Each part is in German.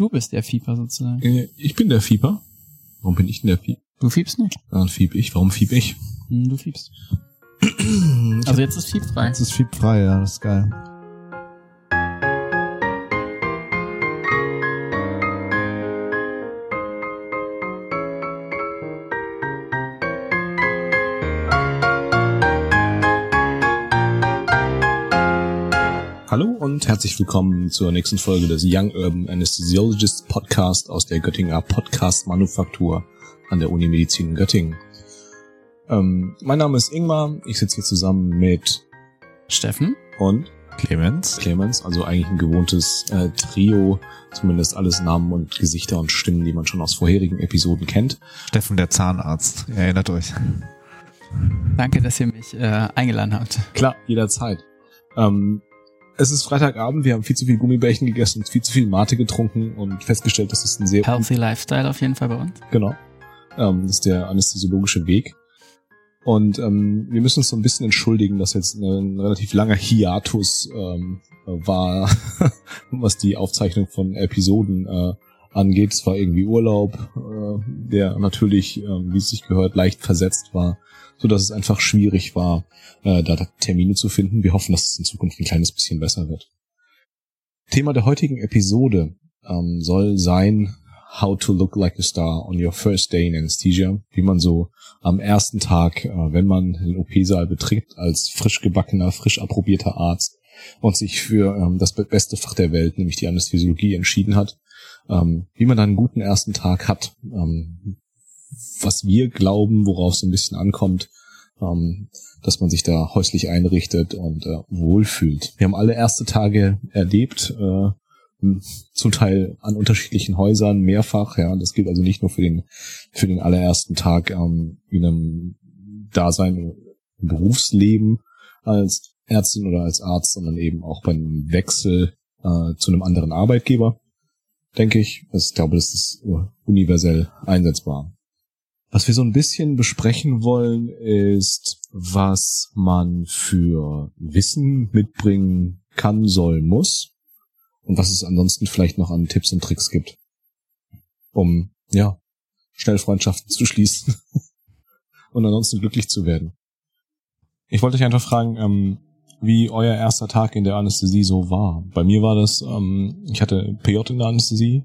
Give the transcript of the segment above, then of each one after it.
Du bist der Fieber sozusagen. Äh, ich bin der Fieber. Warum bin ich denn der Fieber? Du fiebst nicht. Dann fieb ich. Warum fieb ich? Hm, Du fiebst. Also jetzt ist Fieb frei. Das ist fiebfrei, ja, das ist geil. Und herzlich willkommen zur nächsten Folge des Young Urban Anesthesiologist Podcast aus der Göttinger Podcast Manufaktur an der Uni Medizin in Göttingen. Ähm, mein Name ist Ingmar, ich sitze hier zusammen mit Steffen? und Clemens. Clemens, also eigentlich ein gewohntes äh, Trio, zumindest alles Namen und Gesichter und Stimmen, die man schon aus vorherigen Episoden kennt. Steffen, der Zahnarzt. Erinnert euch. Danke, dass ihr mich äh, eingeladen habt. Klar, jederzeit. Ähm, es ist Freitagabend, wir haben viel zu viel Gummibärchen gegessen, viel zu viel Mate getrunken und festgestellt, dass es ein sehr Healthy Lifestyle auf jeden Fall bei uns. Genau. Ähm, das ist der anästhesiologische Weg. Und ähm, wir müssen uns so ein bisschen entschuldigen, dass jetzt ein relativ langer Hiatus ähm, war, was die Aufzeichnung von Episoden äh, angeht. Es war irgendwie Urlaub, äh, der natürlich, äh, wie es sich gehört, leicht versetzt war, so dass es einfach schwierig war, äh, da Termine zu finden. Wir hoffen, dass es in Zukunft ein kleines bisschen besser wird. Thema der heutigen Episode ähm, soll sein, How to look like a star on your first day in anesthesia, wie man so am ersten Tag, äh, wenn man den OP-Saal betritt, als frisch gebackener, frisch approbierter Arzt und sich für ähm, das be- beste Fach der Welt, nämlich die Anästhesiologie, entschieden hat, ähm, wie man dann einen guten ersten Tag hat, ähm, was wir glauben, worauf es ein bisschen ankommt, ähm, dass man sich da häuslich einrichtet und äh, wohlfühlt. Wir haben alle erste Tage erlebt, äh, zum Teil an unterschiedlichen Häusern mehrfach. Ja, das gilt also nicht nur für den für den allerersten Tag ähm, in einem Dasein im Berufsleben als Ärztin oder als Arzt, sondern eben auch beim Wechsel äh, zu einem anderen Arbeitgeber. Denke ich. Ich glaube, das ist äh, universell einsetzbar. Was wir so ein bisschen besprechen wollen, ist, was man für Wissen mitbringen kann, soll, muss und was es ansonsten vielleicht noch an Tipps und Tricks gibt, um ja schnell Freundschaften zu schließen und ansonsten glücklich zu werden. Ich wollte euch einfach fragen, ähm, wie euer erster Tag in der Anästhesie so war. Bei mir war das, ähm, ich hatte PJ in der Anästhesie,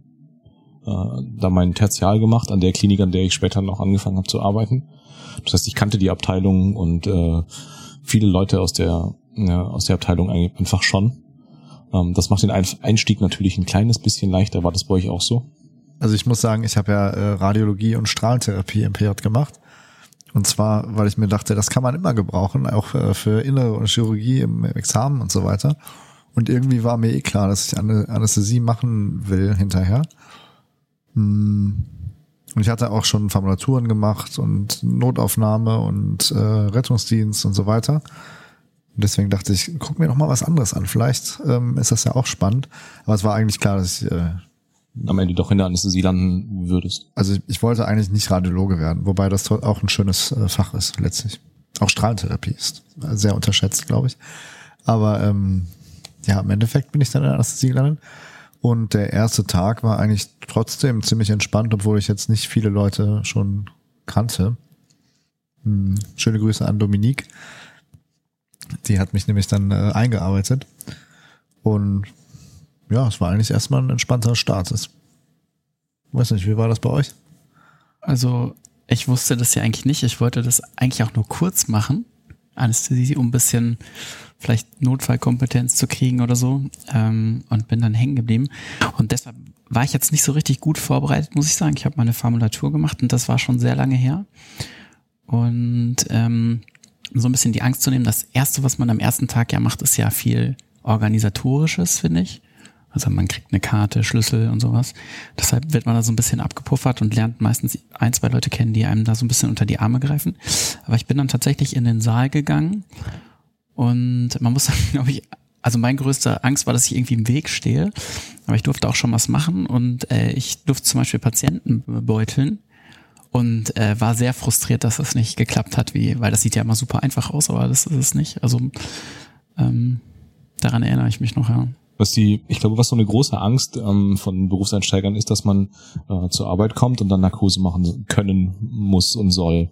äh, da mein Tertial gemacht an der Klinik, an der ich später noch angefangen habe zu arbeiten. Das heißt, ich kannte die Abteilung und äh, viele Leute aus der ja, aus der Abteilung einfach schon. Ähm, das macht den Ein- Einstieg natürlich ein kleines bisschen leichter. War das bei euch auch so? Also ich muss sagen, ich habe ja äh, Radiologie und Strahlentherapie im PJ gemacht. Und zwar, weil ich mir dachte, das kann man immer gebrauchen, auch äh, für Innere und Chirurgie im Examen und so weiter. Und irgendwie war mir eh klar, dass ich Anä- Anästhesie machen will hinterher. Hm. Und ich hatte auch schon Formulaturen gemacht und Notaufnahme und äh, Rettungsdienst und so weiter. Und deswegen dachte ich, guck mir doch mal was anderes an. Vielleicht ähm, ist das ja auch spannend. Aber es war eigentlich klar, dass ich, äh, Am Ende doch in der Anästhesie landen würdest. also ich wollte eigentlich nicht Radiologe werden, wobei das auch ein schönes äh, Fach ist letztlich. Auch Strahlentherapie ist sehr unterschätzt, glaube ich. Aber ähm, ja, im Endeffekt bin ich dann in der Anästhesie gelandet. Und der erste Tag war eigentlich trotzdem ziemlich entspannt, obwohl ich jetzt nicht viele Leute schon kannte. Hm, schöne Grüße an Dominique. Die hat mich nämlich dann äh, eingearbeitet. Und ja, es war eigentlich erstmal ein entspannter Start. Ich weiß nicht, wie war das bei euch? Also ich wusste das ja eigentlich nicht. Ich wollte das eigentlich auch nur kurz machen. Anästhesie, um ein bisschen vielleicht Notfallkompetenz zu kriegen oder so. Ähm, und bin dann hängen geblieben. Und deshalb war ich jetzt nicht so richtig gut vorbereitet, muss ich sagen. Ich habe meine Formulatur gemacht und das war schon sehr lange her. Und ähm, so ein bisschen die Angst zu nehmen, das Erste, was man am ersten Tag ja macht, ist ja viel Organisatorisches, finde ich. Also man kriegt eine Karte, Schlüssel und sowas. Deshalb wird man da so ein bisschen abgepuffert und lernt meistens ein, zwei Leute kennen, die einem da so ein bisschen unter die Arme greifen. Aber ich bin dann tatsächlich in den Saal gegangen und man muss sagen, glaube ich, also mein größter Angst war, dass ich irgendwie im Weg stehe. Aber ich durfte auch schon was machen und äh, ich durfte zum Beispiel Patienten beuteln und äh, war sehr frustriert, dass das nicht geklappt hat, wie, weil das sieht ja immer super einfach aus, aber das ist es nicht. Also ähm, daran erinnere ich mich noch, ja. Was die, ich glaube, was so eine große Angst ähm, von Berufseinsteigern ist, dass man äh, zur Arbeit kommt und dann Narkose machen können muss und soll.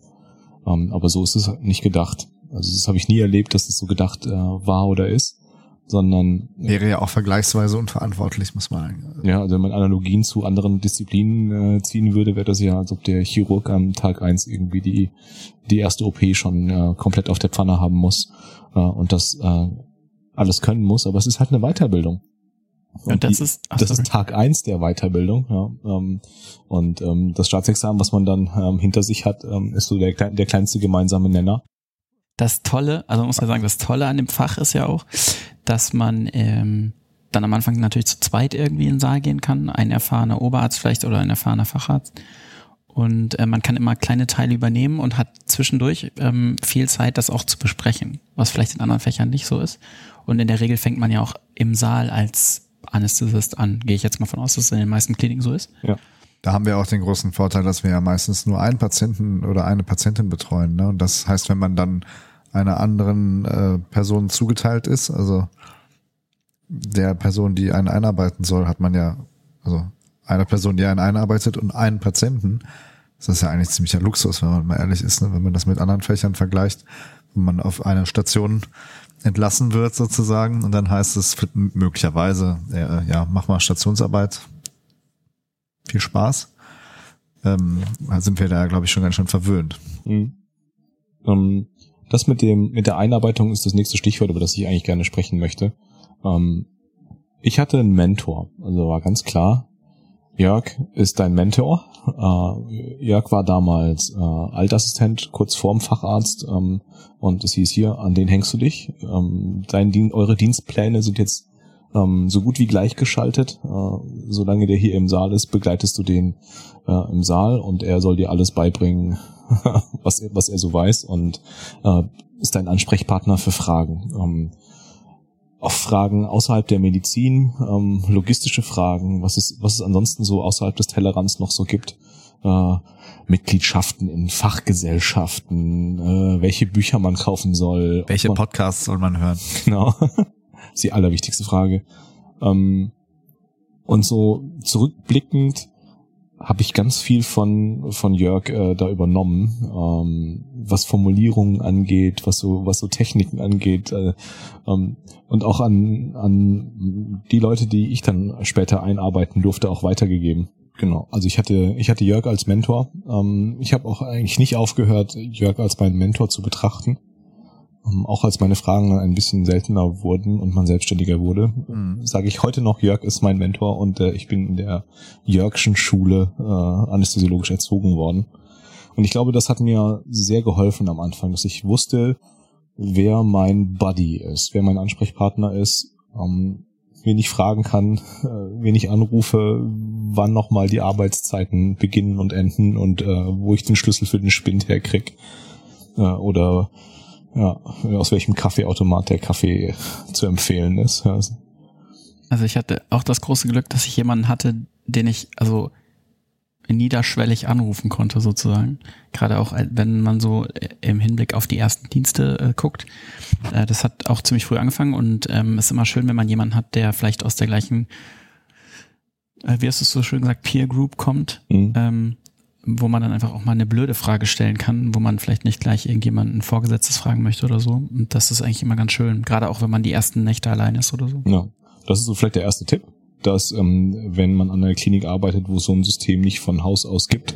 Ähm, aber so ist es nicht gedacht. Also das habe ich nie erlebt, dass es so gedacht äh, war oder ist, sondern Wäre ja auch vergleichsweise unverantwortlich, muss man sagen. ja, also wenn man Analogien zu anderen Disziplinen äh, ziehen würde, wäre das ja, als ob der Chirurg am Tag eins irgendwie die die erste OP schon äh, komplett auf der Pfanne haben muss äh, und das äh, alles können muss. Aber es ist halt eine Weiterbildung. Und das die, ist- ach, das sorry. ist Tag eins der Weiterbildung. Ja, ähm, und ähm, das Staatsexamen, was man dann ähm, hinter sich hat, ähm, ist so der, der kleinste gemeinsame Nenner. Das Tolle, also man muss ja sagen, das Tolle an dem Fach ist ja auch, dass man ähm, dann am Anfang natürlich zu zweit irgendwie in den Saal gehen kann, ein erfahrener Oberarzt vielleicht oder ein erfahrener Facharzt. Und äh, man kann immer kleine Teile übernehmen und hat zwischendurch ähm, viel Zeit, das auch zu besprechen, was vielleicht in anderen Fächern nicht so ist. Und in der Regel fängt man ja auch im Saal als Anästhesist an. Gehe ich jetzt mal von aus, dass es in den meisten Kliniken so ist. Da haben wir auch den großen Vorteil, dass wir ja meistens nur einen Patienten oder eine Patientin betreuen. Ne? Und das heißt, wenn man dann einer anderen äh, Person zugeteilt ist, also der Person, die einen einarbeiten soll, hat man ja, also eine Person, die einen einarbeitet und einen Patienten. Das ist ja eigentlich ziemlicher Luxus, wenn man mal ehrlich ist, ne? wenn man das mit anderen Fächern vergleicht, wenn man auf einer Station entlassen wird sozusagen und dann heißt es möglicherweise, äh, ja, mach mal Stationsarbeit, viel Spaß. Ähm, sind wir da, glaube ich, schon ganz schön verwöhnt. Mhm. Ähm, das mit dem mit der Einarbeitung ist das nächste Stichwort, über das ich eigentlich gerne sprechen möchte. Ähm, ich hatte einen Mentor, also war ganz klar, Jörg ist dein Mentor. Äh, Jörg war damals äh, Altassistent, kurz vorm Facharzt, ähm, und es hieß hier, an den hängst du dich. Ähm, dein Dien eure Dienstpläne sind jetzt ähm, so gut wie gleichgeschaltet. Äh, solange der hier im Saal ist, begleitest du den äh, im Saal und er soll dir alles beibringen, was, er, was er so weiß und äh, ist dein Ansprechpartner für Fragen. Ähm, auch Fragen außerhalb der Medizin, ähm, logistische Fragen, was es, was es ansonsten so außerhalb des Tellerrands noch so gibt. Äh, Mitgliedschaften in Fachgesellschaften, äh, welche Bücher man kaufen soll. Welche man- Podcasts soll man hören? Genau. Die allerwichtigste Frage. Ähm, und so zurückblickend habe ich ganz viel von von Jörg äh, da übernommen, ähm, was Formulierungen angeht, was so was so Techniken angeht äh, ähm, und auch an an die Leute, die ich dann später einarbeiten durfte, auch weitergegeben. Genau. Also ich hatte ich hatte Jörg als Mentor. Ähm, ich habe auch eigentlich nicht aufgehört, Jörg als meinen Mentor zu betrachten. Ähm, auch als meine Fragen dann ein bisschen seltener wurden und man selbstständiger wurde, Mhm. sage ich heute noch, Jörg ist mein Mentor und äh, ich bin in der Jörgschen Schule äh, anästhesiologisch erzogen worden. Und ich glaube, das hat mir sehr geholfen am Anfang, dass ich wusste, wer mein Buddy ist, wer mein Ansprechpartner ist, ähm, wen ich fragen kann, äh, wen ich anrufe, wann nochmal die Arbeitszeiten beginnen und enden und äh, wo ich den Schlüssel für den Spind herkrieg. Äh, oder ja, aus welchem Kaffeeautomat der Kaffee zu empfehlen ist. Also ich hatte auch das große Glück, dass ich jemanden hatte, den ich also niederschwellig anrufen konnte sozusagen. Gerade auch wenn man so äh, im Hinblick auf die ersten Dienste äh, guckt. Äh, das hat auch ziemlich früh angefangen und ähm, ist immer schön, wenn man jemanden hat, der vielleicht aus der gleichen, äh, wie hast du es so schön gesagt, Peer Group kommt. Mhm. Ähm, wo man dann einfach auch mal eine blöde Frage stellen kann, wo man vielleicht nicht gleich irgendjemanden Vorgesetztes fragen möchte oder so. Und das ist eigentlich immer ganz schön, gerade auch wenn man die ersten Nächte allein ist oder so. Ja, das ist so vielleicht der erste Tipp, dass ähm, wenn man an einer Klinik arbeitet, wo so ein System nicht von Haus aus gibt,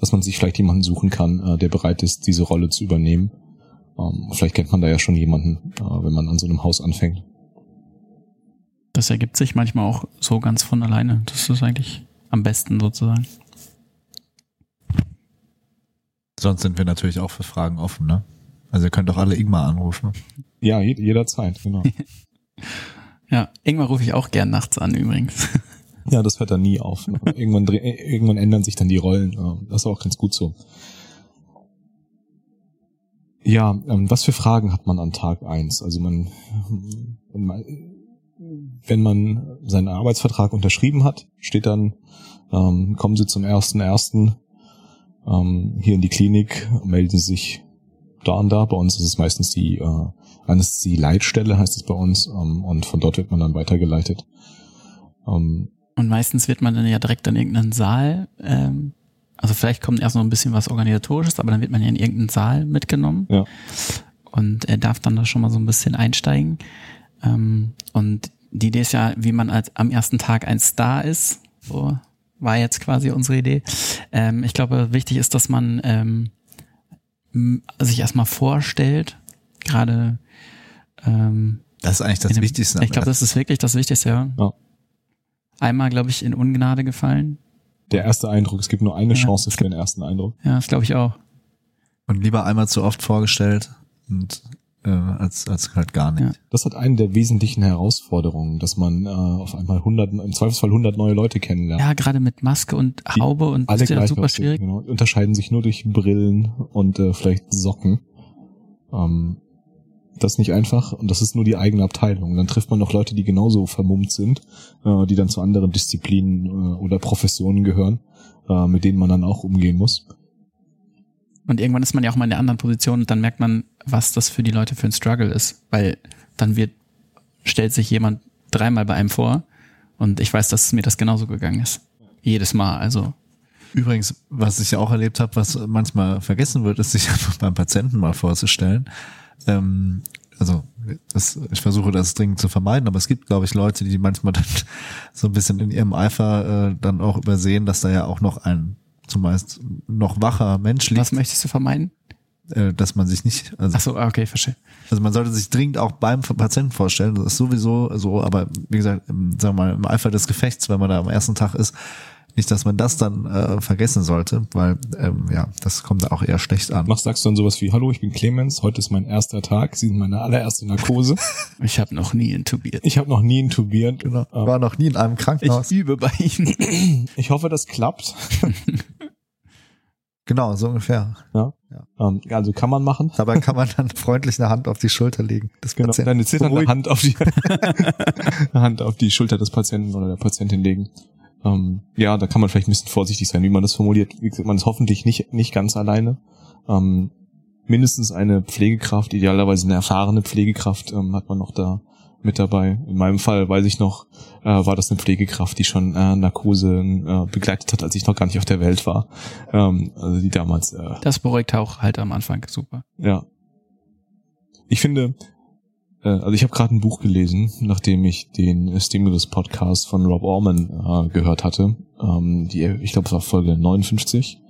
dass man sich vielleicht jemanden suchen kann, äh, der bereit ist, diese Rolle zu übernehmen. Ähm, vielleicht kennt man da ja schon jemanden, äh, wenn man an so einem Haus anfängt. Das ergibt sich manchmal auch so ganz von alleine. Das ist eigentlich am besten sozusagen. Sonst sind wir natürlich auch für Fragen offen, ne? Also ihr könnt auch alle Ingmar anrufen. Ja, je, jederzeit, genau. Ja, irgendwann rufe ich auch gern nachts an übrigens. ja, das hört dann nie auf. Irgendwann, äh, irgendwann ändern sich dann die Rollen. äh, Das ist auch ganz gut so. Ja, ähm, was für Fragen hat man an Tag eins? Also man, wenn man, wenn man seinen Arbeitsvertrag unterschrieben hat, steht dann, ähm, kommen Sie zum ersten ersten ähm, hier in die Klinik, melden Sie sich starren da. Bei uns ist es meistens die äh, Anästhesie-Leitstelle, heißt es bei uns, ähm, und von dort wird man dann weitergeleitet. Ähm, und meistens wird man dann ja direkt in irgendeinen Saal, ähm, also vielleicht kommt erst noch ein bisschen was Organisatorisches, aber dann wird man ja in irgendeinen Saal mitgenommen. Ja. Und er darf dann da schon mal so ein bisschen einsteigen. Ähm, und die Idee ist ja, wie man als am ersten Tag ein Star ist. So war jetzt quasi unsere Idee. Ähm, ich glaube, wichtig ist, dass man ähm, sich erstmal vorstellt, gerade ähm, das ist eigentlich das dem, Wichtigste. Ich glaube, das ist wirklich das Wichtigste, ja. ja. Einmal, glaube ich, in Ungnade gefallen. Der erste Eindruck, es gibt nur eine ja. Chance für den ersten Eindruck. Ja, das glaube ich auch. Und lieber einmal zu oft vorgestellt und äh, als, als halt gar nicht. Ja. Das hat eine der wesentlichen Herausforderungen, dass man äh, auf einmal 100, im Zweifelsfall 100 neue Leute kennenlernt. Ja, gerade mit Maske und Haube Die und alle das ist ja super schwierig. Genau, unterscheiden sich nur durch Brillen und äh, vielleicht Socken. Ähm, das ist nicht einfach und das ist nur die eigene Abteilung. Dann trifft man noch Leute, die genauso vermummt sind, äh, die dann zu anderen Disziplinen äh, oder Professionen gehören, äh, mit denen man dann auch umgehen muss. Und irgendwann ist man ja auch mal in der anderen Position und dann merkt man, was das für die Leute für ein Struggle ist, weil dann wird, stellt sich jemand dreimal bei einem vor und ich weiß, dass mir das genauso gegangen ist. Jedes Mal, also. Übrigens, was ich ja auch erlebt habe, was manchmal vergessen wird, ist sich einfach beim Patienten mal vorzustellen. Ähm, also das, ich versuche das dringend zu vermeiden, aber es gibt, glaube ich, Leute, die manchmal dann so ein bisschen in ihrem Eifer äh, dann auch übersehen, dass da ja auch noch ein zumeist noch wacher Mensch liegt. Was möchtest du vermeiden? Äh, dass man sich nicht. Also, Ach so, ah, okay, verstehe. Also man sollte sich dringend auch beim Patienten vorstellen. Das ist sowieso so, aber wie gesagt, im, sagen wir mal, im Eifer des Gefechts, wenn man da am ersten Tag ist, nicht, dass man das dann äh, vergessen sollte, weil ähm, ja, das kommt da auch eher schlecht an. Was sagst du dann sowas wie, hallo, ich bin Clemens, heute ist mein erster Tag, Sie sind meine allererste Narkose. ich habe noch nie intubiert. Ich habe noch nie intubiert. Genau. War noch nie in einem Krankenhaus. Ich übe bei Ihnen. ich hoffe, das klappt. Genau, so ungefähr. Ja. ja. Ähm, also kann man machen. Dabei kann man dann freundlich eine Hand auf die Schulter legen. Das genau, Patienten. eine zitternde Hand auf die Hand auf die Schulter des Patienten oder der Patientin legen. Ähm, ja, da kann man vielleicht ein bisschen vorsichtig sein, wie man das formuliert. Wie gesagt, man ist hoffentlich nicht nicht ganz alleine. Ähm, mindestens eine Pflegekraft, idealerweise eine erfahrene Pflegekraft, hat man noch da mit dabei. In meinem Fall weiß ich noch, äh, war das eine Pflegekraft, die schon äh, Narkose äh, begleitet hat, als ich noch gar nicht auf der Welt war. Ähm, also die damals. Äh, das beruhigt auch halt am Anfang super. Ja. Ich finde, äh, also ich habe gerade ein Buch gelesen, nachdem ich den Stimulus Podcast von Rob Orman äh, gehört hatte. Ähm, die, ich glaube, es war Folge 59.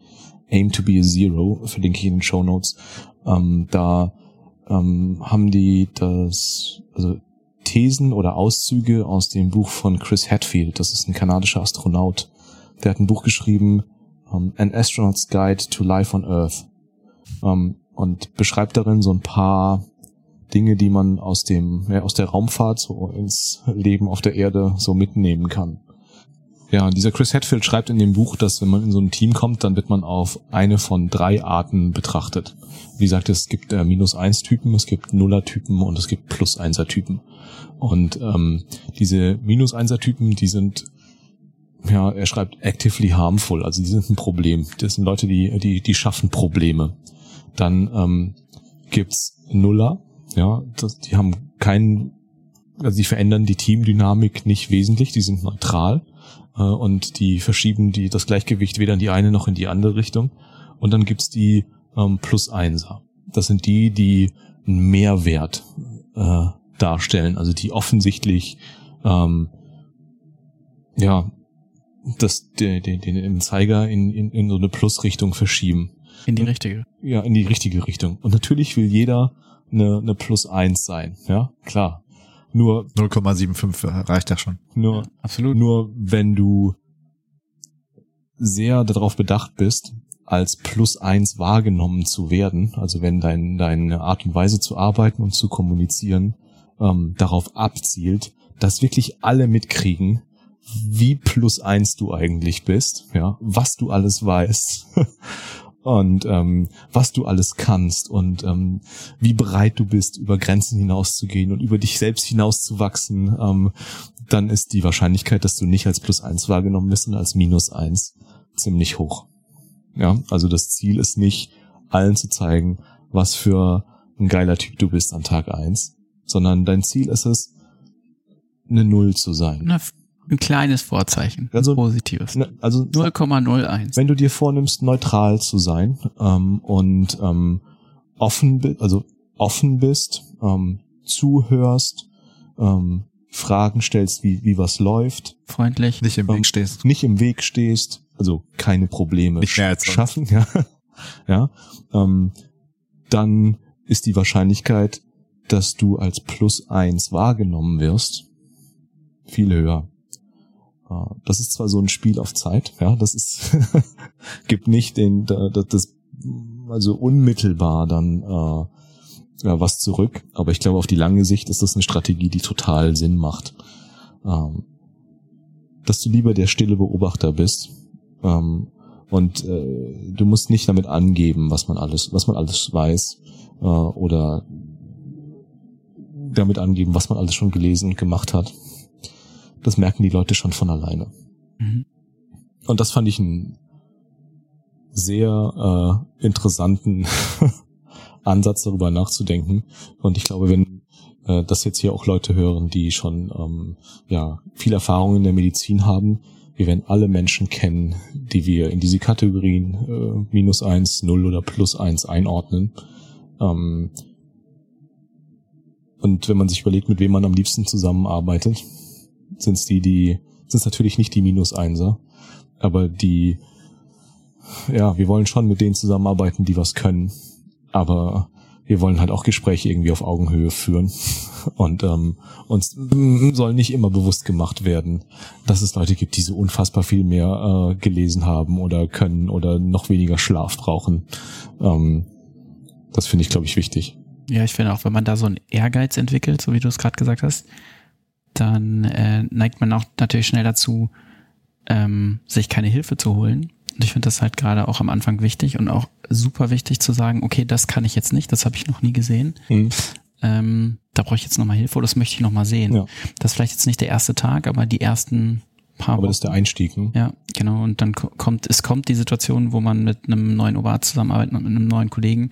Aim to be a Zero, verlinke ich in den Show Notes. Ähm, da ähm, haben die das, also Thesen oder Auszüge aus dem Buch von Chris Hadfield. Das ist ein kanadischer Astronaut. Der hat ein Buch geschrieben, um, An Astronaut's Guide to Life on Earth. Um, und beschreibt darin so ein paar Dinge, die man aus dem, ja, aus der Raumfahrt so ins Leben auf der Erde so mitnehmen kann. Ja, dieser Chris Hadfield schreibt in dem Buch, dass wenn man in so ein Team kommt, dann wird man auf eine von drei Arten betrachtet. Wie gesagt, es gibt äh, Minus-Eins-Typen, es gibt Nuller-Typen und es gibt Plus-Einser-Typen. Und ähm, diese Minus-Einser-Typen, die sind, ja, er schreibt actively harmful, also die sind ein Problem. Das sind Leute, die, die, die schaffen Probleme. Dann ähm, gibt's Nuller, ja, das, die haben keinen, also die verändern die Teamdynamik nicht wesentlich, die sind neutral äh, und die verschieben die das Gleichgewicht weder in die eine noch in die andere Richtung. Und dann gibt's die ähm, Plus-Einser. Das sind die, die einen Mehrwert äh, darstellen, also die offensichtlich ähm, ja das den, den, den Zeiger in, in, in so eine Plusrichtung verschieben. In die richtige. Ja, in die richtige Richtung. Und natürlich will jeder eine, eine Plus eins sein, ja, klar. Nur 0,75 reicht ja schon. Nur, ja, absolut. Nur wenn du sehr darauf bedacht bist, als plus eins wahrgenommen zu werden, also wenn dein, deine Art und Weise zu arbeiten und zu kommunizieren ähm, darauf abzielt, dass wirklich alle mitkriegen, wie plus eins du eigentlich bist, ja, was du alles weißt und ähm, was du alles kannst und ähm, wie bereit du bist, über Grenzen hinauszugehen und über dich selbst hinauszuwachsen, ähm, dann ist die Wahrscheinlichkeit, dass du nicht als plus eins wahrgenommen bist und als minus eins ziemlich hoch. Ja, also das Ziel ist nicht, allen zu zeigen, was für ein geiler Typ du bist an Tag eins, sondern dein Ziel ist es, eine Null zu sein. Na, ein kleines Vorzeichen. Also- ein positives. Ne, Also 0,01. wenn du dir vornimmst, neutral zu sein ähm, und ähm, offen, also offen bist, ähm, zuhörst, ähm, Fragen stellst, wie, wie was läuft, Freundlich. Nicht im Ähm, Weg stehst. nicht im Weg stehst, also keine Probleme Nicht mehr als schaffen, ja, ja, ähm, dann ist die Wahrscheinlichkeit, dass du als Plus eins wahrgenommen wirst, viel höher. Äh, Das ist zwar so ein Spiel auf Zeit, ja, das ist gibt nicht den da- da- das also unmittelbar dann äh, was zurück, aber ich glaube auf die lange Sicht ist das eine Strategie, die total Sinn macht. Ähm, dass du lieber der stille Beobachter bist ähm, und äh, du musst nicht damit angeben, was man alles, was man alles weiß äh, oder damit angeben, was man alles schon gelesen und gemacht hat. Das merken die Leute schon von alleine. Mhm. Und das fand ich einen sehr äh, interessanten Ansatz, darüber nachzudenken. Und ich glaube, wenn äh, das jetzt hier auch Leute hören, die schon ähm, ja viel Erfahrung in der Medizin haben, wir werden alle Menschen kennen, die wir in diese Kategorien äh, minus eins, null oder plus eins einordnen. Ähm, und wenn man sich überlegt, mit wem man am liebsten zusammenarbeitet, sind es die, die sind natürlich nicht die minus einser, aber die ja, wir wollen schon mit denen zusammenarbeiten, die was können, aber wir wollen halt auch Gespräche irgendwie auf Augenhöhe führen und ähm, uns soll nicht immer bewusst gemacht werden, dass es Leute gibt, die so unfassbar viel mehr äh, gelesen haben oder können oder noch weniger Schlaf brauchen. Ähm, das finde ich, glaube ich, wichtig. Ja, ich finde auch, wenn man da so einen Ehrgeiz entwickelt, so wie du es gerade gesagt hast, dann äh, neigt man auch natürlich schnell dazu, ähm, sich keine Hilfe zu holen. Und ich finde das halt gerade auch am Anfang wichtig und auch super wichtig zu sagen, okay, das kann ich jetzt nicht, das habe ich noch nie gesehen. Hm. Ähm, da brauche ich jetzt nochmal Hilfe oder das möchte ich nochmal sehen. Ja. Das ist vielleicht jetzt nicht der erste Tag, aber die ersten paar Aber das ist der Einstieg. Ne? ja, genau. Und dann ko- kommt, es kommt die Situation, wo man mit einem neuen Oberarzt zusammenarbeitet, mit einem neuen Kollegen,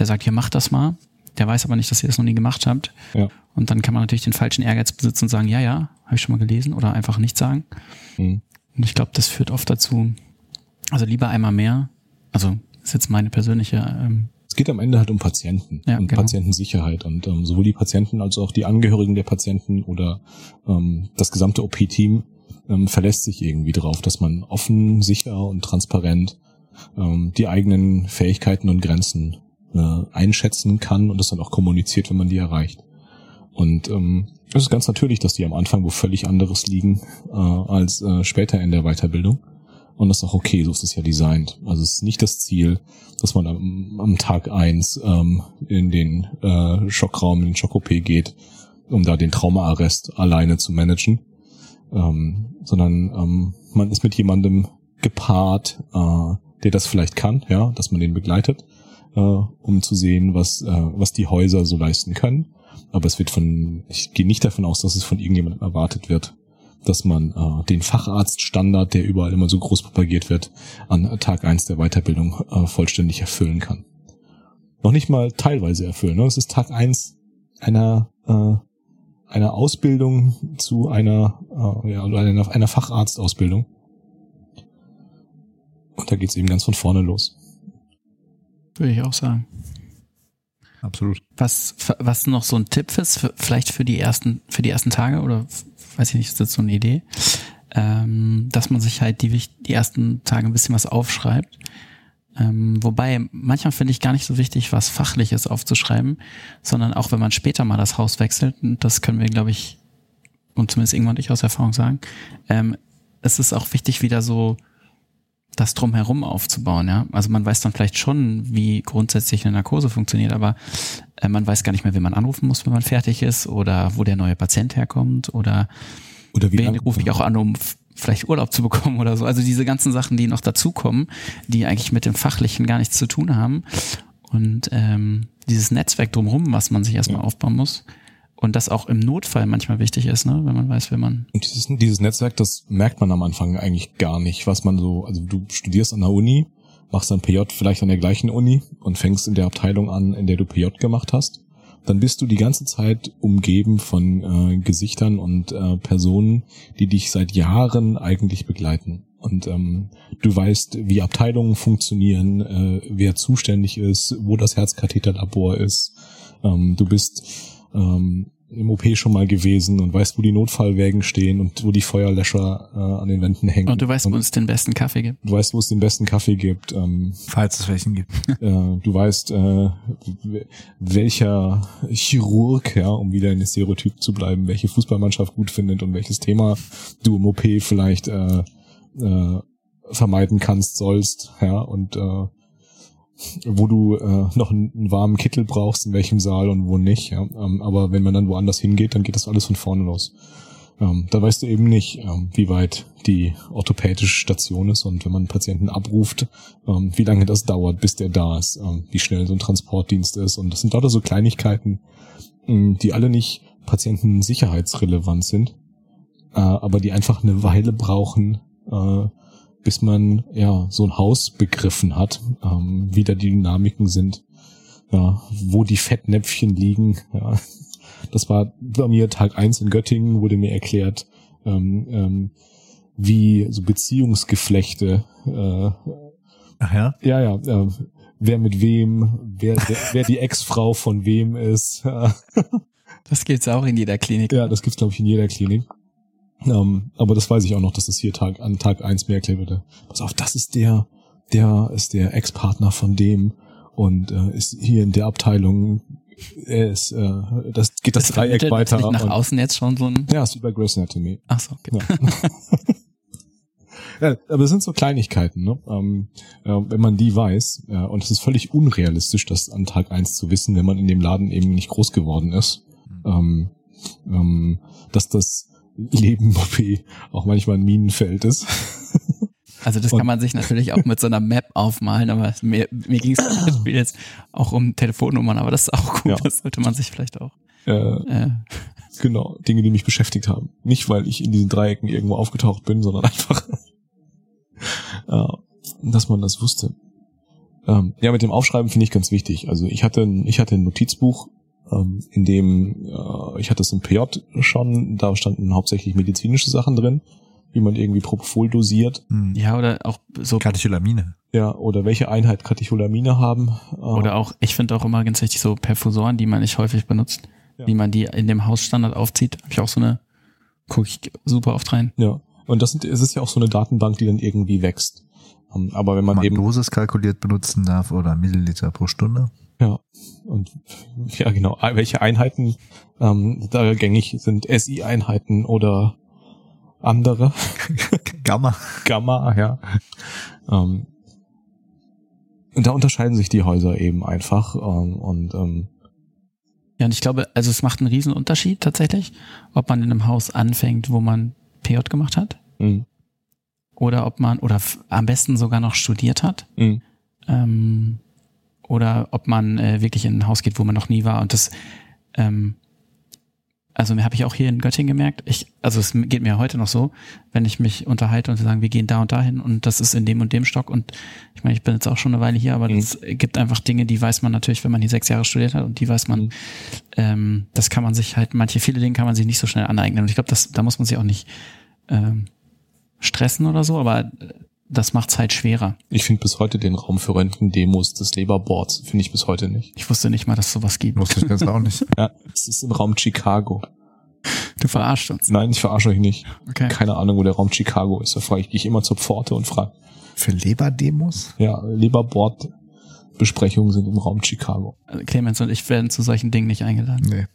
der sagt, ja, mach das mal. Der weiß aber nicht, dass ihr das noch nie gemacht habt. Ja. Und dann kann man natürlich den falschen Ehrgeiz besitzen und sagen, ja, ja, habe ich schon mal gelesen oder einfach nicht sagen. Hm. Und ich glaube, das führt oft dazu, also lieber einmal mehr, also ist jetzt meine persönliche, ähm, Es geht am Ende halt um Patienten Ja, und genau. Patientensicherheit und ähm, sowohl die Patienten als auch die Angehörigen der Patienten oder ähm, das gesamte OP-Team ähm, verlässt sich irgendwie drauf, dass man offen, sicher und transparent ähm, die eigenen Fähigkeiten und Grenzen äh, einschätzen kann und das dann auch kommuniziert, wenn man die erreicht. Und ähm, es ist ganz natürlich, dass die am Anfang wo völlig anderes liegen äh, als äh, später in der Weiterbildung. Und das ist auch okay, so ist es ja designt. Also es ist nicht das Ziel, dass man am, am Tag eins ähm, in den äh, Schockraum, in den Schock-OP geht, um da den Traumaarrest alleine zu managen, ähm, sondern ähm, man ist mit jemandem gepaart, äh, der das vielleicht kann, ja, dass man den begleitet, äh, um zu sehen, was, äh, was die Häuser so leisten können. Aber es wird von, ich gehe nicht davon aus, dass es von irgendjemandem erwartet wird, dass man äh, den Facharztstandard, der überall immer so groß propagiert wird, an Tag eins der Weiterbildung äh, vollständig erfüllen kann. Noch nicht mal teilweise erfüllen. Ne? Es ist Tag eins einer, äh, einer Ausbildung zu einer, äh, ja, oder einer, einer Facharztausbildung. Und da geht's eben ganz von vorne los. würde ich auch sagen. Absolut. Was, was noch so ein Tipp ist, vielleicht für die ersten, für die ersten Tage oder weiß ich nicht, ist das so eine Idee, ähm, dass man sich halt die, die ersten Tage ein bisschen was aufschreibt. Ähm, wobei, manchmal finde ich gar nicht so wichtig, was Fachliches aufzuschreiben, sondern auch wenn man später mal das Haus wechselt, und das können wir, glaube ich, und zumindest irgendwann ich aus Erfahrung sagen, ähm, es ist auch wichtig, wieder so das drumherum aufzubauen, ja. Also man weiß dann vielleicht schon, wie grundsätzlich eine Narkose funktioniert, aber äh, man weiß gar nicht mehr, wen man anrufen muss, wenn man fertig ist oder wo der neue Patient herkommt oder Oder wie wen rufe ich auch an, um vielleicht Urlaub zu bekommen oder so. Also diese ganzen Sachen, die noch dazukommen, die eigentlich mit dem Fachlichen gar nichts zu tun haben. Und ähm, dieses Netzwerk drumherum, was man sich erstmal Ja. aufbauen muss. Und das auch im Notfall manchmal wichtig ist, ne? wenn man weiß, wer man. Und dieses, dieses Netzwerk, das merkt man am Anfang eigentlich gar nicht, was man so, also du studierst an der Uni, machst dann PJ vielleicht an der gleichen Uni und fängst in der Abteilung an, in der du PJ gemacht hast, dann bist du die ganze Zeit umgeben von äh, Gesichtern und äh, Personen, die dich seit Jahren eigentlich begleiten. Und ähm, du weißt, wie Abteilungen funktionieren, äh, wer zuständig ist, wo das Herzkatheterlabor ist. Ähm, du bist ähm, im OP schon mal gewesen und weißt, wo die Notfallwägen stehen und wo die Feuerlöscher äh, an den Wänden hängen. Und du weißt, wo es den besten Kaffee gibt. Du weißt, wo es den besten Kaffee gibt. Ähm, Falls es welchen gibt. äh, du weißt, äh, welcher Chirurg, ja, um wieder in den Stereotyp zu bleiben, welche Fußballmannschaft gut findet und welches Thema du im OP vielleicht äh, äh, vermeiden kannst, sollst, ja, und äh, wo du äh, noch einen, einen warmen Kittel brauchst, in welchem Saal und wo nicht. Ja. Ähm, aber wenn man dann woanders hingeht, dann geht das alles von vorne los. Ähm, da weißt du eben nicht, ähm, wie weit die orthopädische Station ist und wenn man einen Patienten abruft, ähm, wie lange das dauert, bis der da ist, ähm, wie schnell so ein Transportdienst ist. Und das sind lauter so Kleinigkeiten, ähm, die alle nicht patientensicherheitsrelevant sind, äh, aber die einfach eine Weile brauchen, äh, bis man ja so ein Haus begriffen hat, ähm, wie da die Dynamiken sind, ja, wo die Fettnäpfchen liegen. Ja. Das war bei mir Tag eins in Göttingen, wurde mir erklärt, ähm, ähm, wie so Beziehungsgeflechte, äh, Ach ja? ja, ja, äh, wer mit wem, wer, wer, wer die Ex-Frau von wem ist. Das gibt's auch in jeder Klinik. Ja, das gibt's glaube ich in jeder Klinik. Ähm, aber das weiß ich auch noch, dass das hier Tag an Tag eins mir erklärt wurde. Pass auf, das ist der, der ist der Ex-Partner von dem und äh, ist hier in der Abteilung. Er ist, äh, das geht das, Dreieck vermittelt weiter. natürlich nach und- außen jetzt schon so ein. ja, ist wie bei Grey's Anatomy. Ach so, okay. Ja. ja, aber es sind so Kleinigkeiten, ne? ähm, äh, wenn man die weiß. Ja, und es ist völlig unrealistisch, das an Tag eins zu wissen, wenn man in dem Laden eben nicht groß geworden ist. Ähm, ähm, dass das Leben OP auch manchmal ein Minenfeld ist. Also das Und- kann man sich natürlich auch mit so einer Map aufmalen, aber mir, mir ging es zum Beispiel jetzt auch um Telefonnummern, aber das ist auch gut, Ja. das sollte man sich vielleicht auch. äh, Äh, genau, Dinge, die mich beschäftigt haben. Nicht, weil ich in diesen Dreiecken irgendwo aufgetaucht bin, sondern einfach, äh, dass man das wusste. Ähm, ja, mit dem Aufschreiben finde ich ganz wichtig. Also ich hatte, ein, ich hatte ein Notizbuch, ähm, in dem, äh, ich hatte es im PJ schon, da standen hauptsächlich medizinische Sachen drin, wie man irgendwie Propofol dosiert, Hm. ja, oder auch so Katecholamine. ja, oder welche Einheit Katecholamine haben. Äh, Oder auch, ich finde auch immer ganz wichtig, so Perfusoren, die man nicht häufig benutzt, Ja. wie man die in dem Hausstandard aufzieht. Habe ich auch so eine, gucke ich super oft rein. Ja, und das sind, es ist ja auch so eine Datenbank, die dann irgendwie wächst. Ähm, aber wenn Wenn man, man eben Dosis kalkuliert benutzen darf oder Milliliter pro Stunde. Ja. Und ja, genau. Welche Einheiten ähm, da gängig sind? SI-Einheiten oder andere? Gamma. Gamma, ja. Ähm, und da unterscheiden sich die Häuser eben einfach. Ähm, und ähm, Ja, und ich glaube, also es macht einen riesen Unterschied tatsächlich, ob man in einem Haus anfängt, wo man PJ gemacht hat, mh, oder ob man, oder am besten sogar noch studiert hat, mh, ähm, oder ob man äh, wirklich in ein Haus geht, wo man noch nie war. Und das, ähm, also habe ich auch hier in Göttingen gemerkt, ich, also es geht mir heute noch so, wenn ich mich unterhalte und wir sagen, wir gehen da und dahin und das ist in dem und dem Stock und ich meine, ich bin jetzt auch schon eine Weile hier, aber Mhm. es gibt einfach Dinge, die weiß man natürlich, wenn man hier sechs Jahre studiert hat und die weiß man, Mhm. ähm, das kann man sich halt, manche, viele Dinge kann man sich nicht so schnell aneignen und ich glaube, das, da muss man sich auch nicht ähm, stressen oder so, aber äh, das macht's halt schwerer. ich finde bis heute den Raum für Röntgen-Demos des Labour-Boards, finde ich bis heute nicht. Ich wusste nicht mal, dass es sowas gibt. Wusste ich jetzt auch nicht. Ja, es ist im Raum Chicago. Du verarschst uns. Nein, ich verarsche euch nicht. Okay. Keine Ahnung, wo der Raum Chicago ist. Da frage ich, gehe ich immer zur Pforte und frage, Für Leberdemos? ja, Labour-Board-Besprechungen sind im Raum Chicago. Also Clemens und ich werden zu solchen Dingen nicht eingeladen. Nee.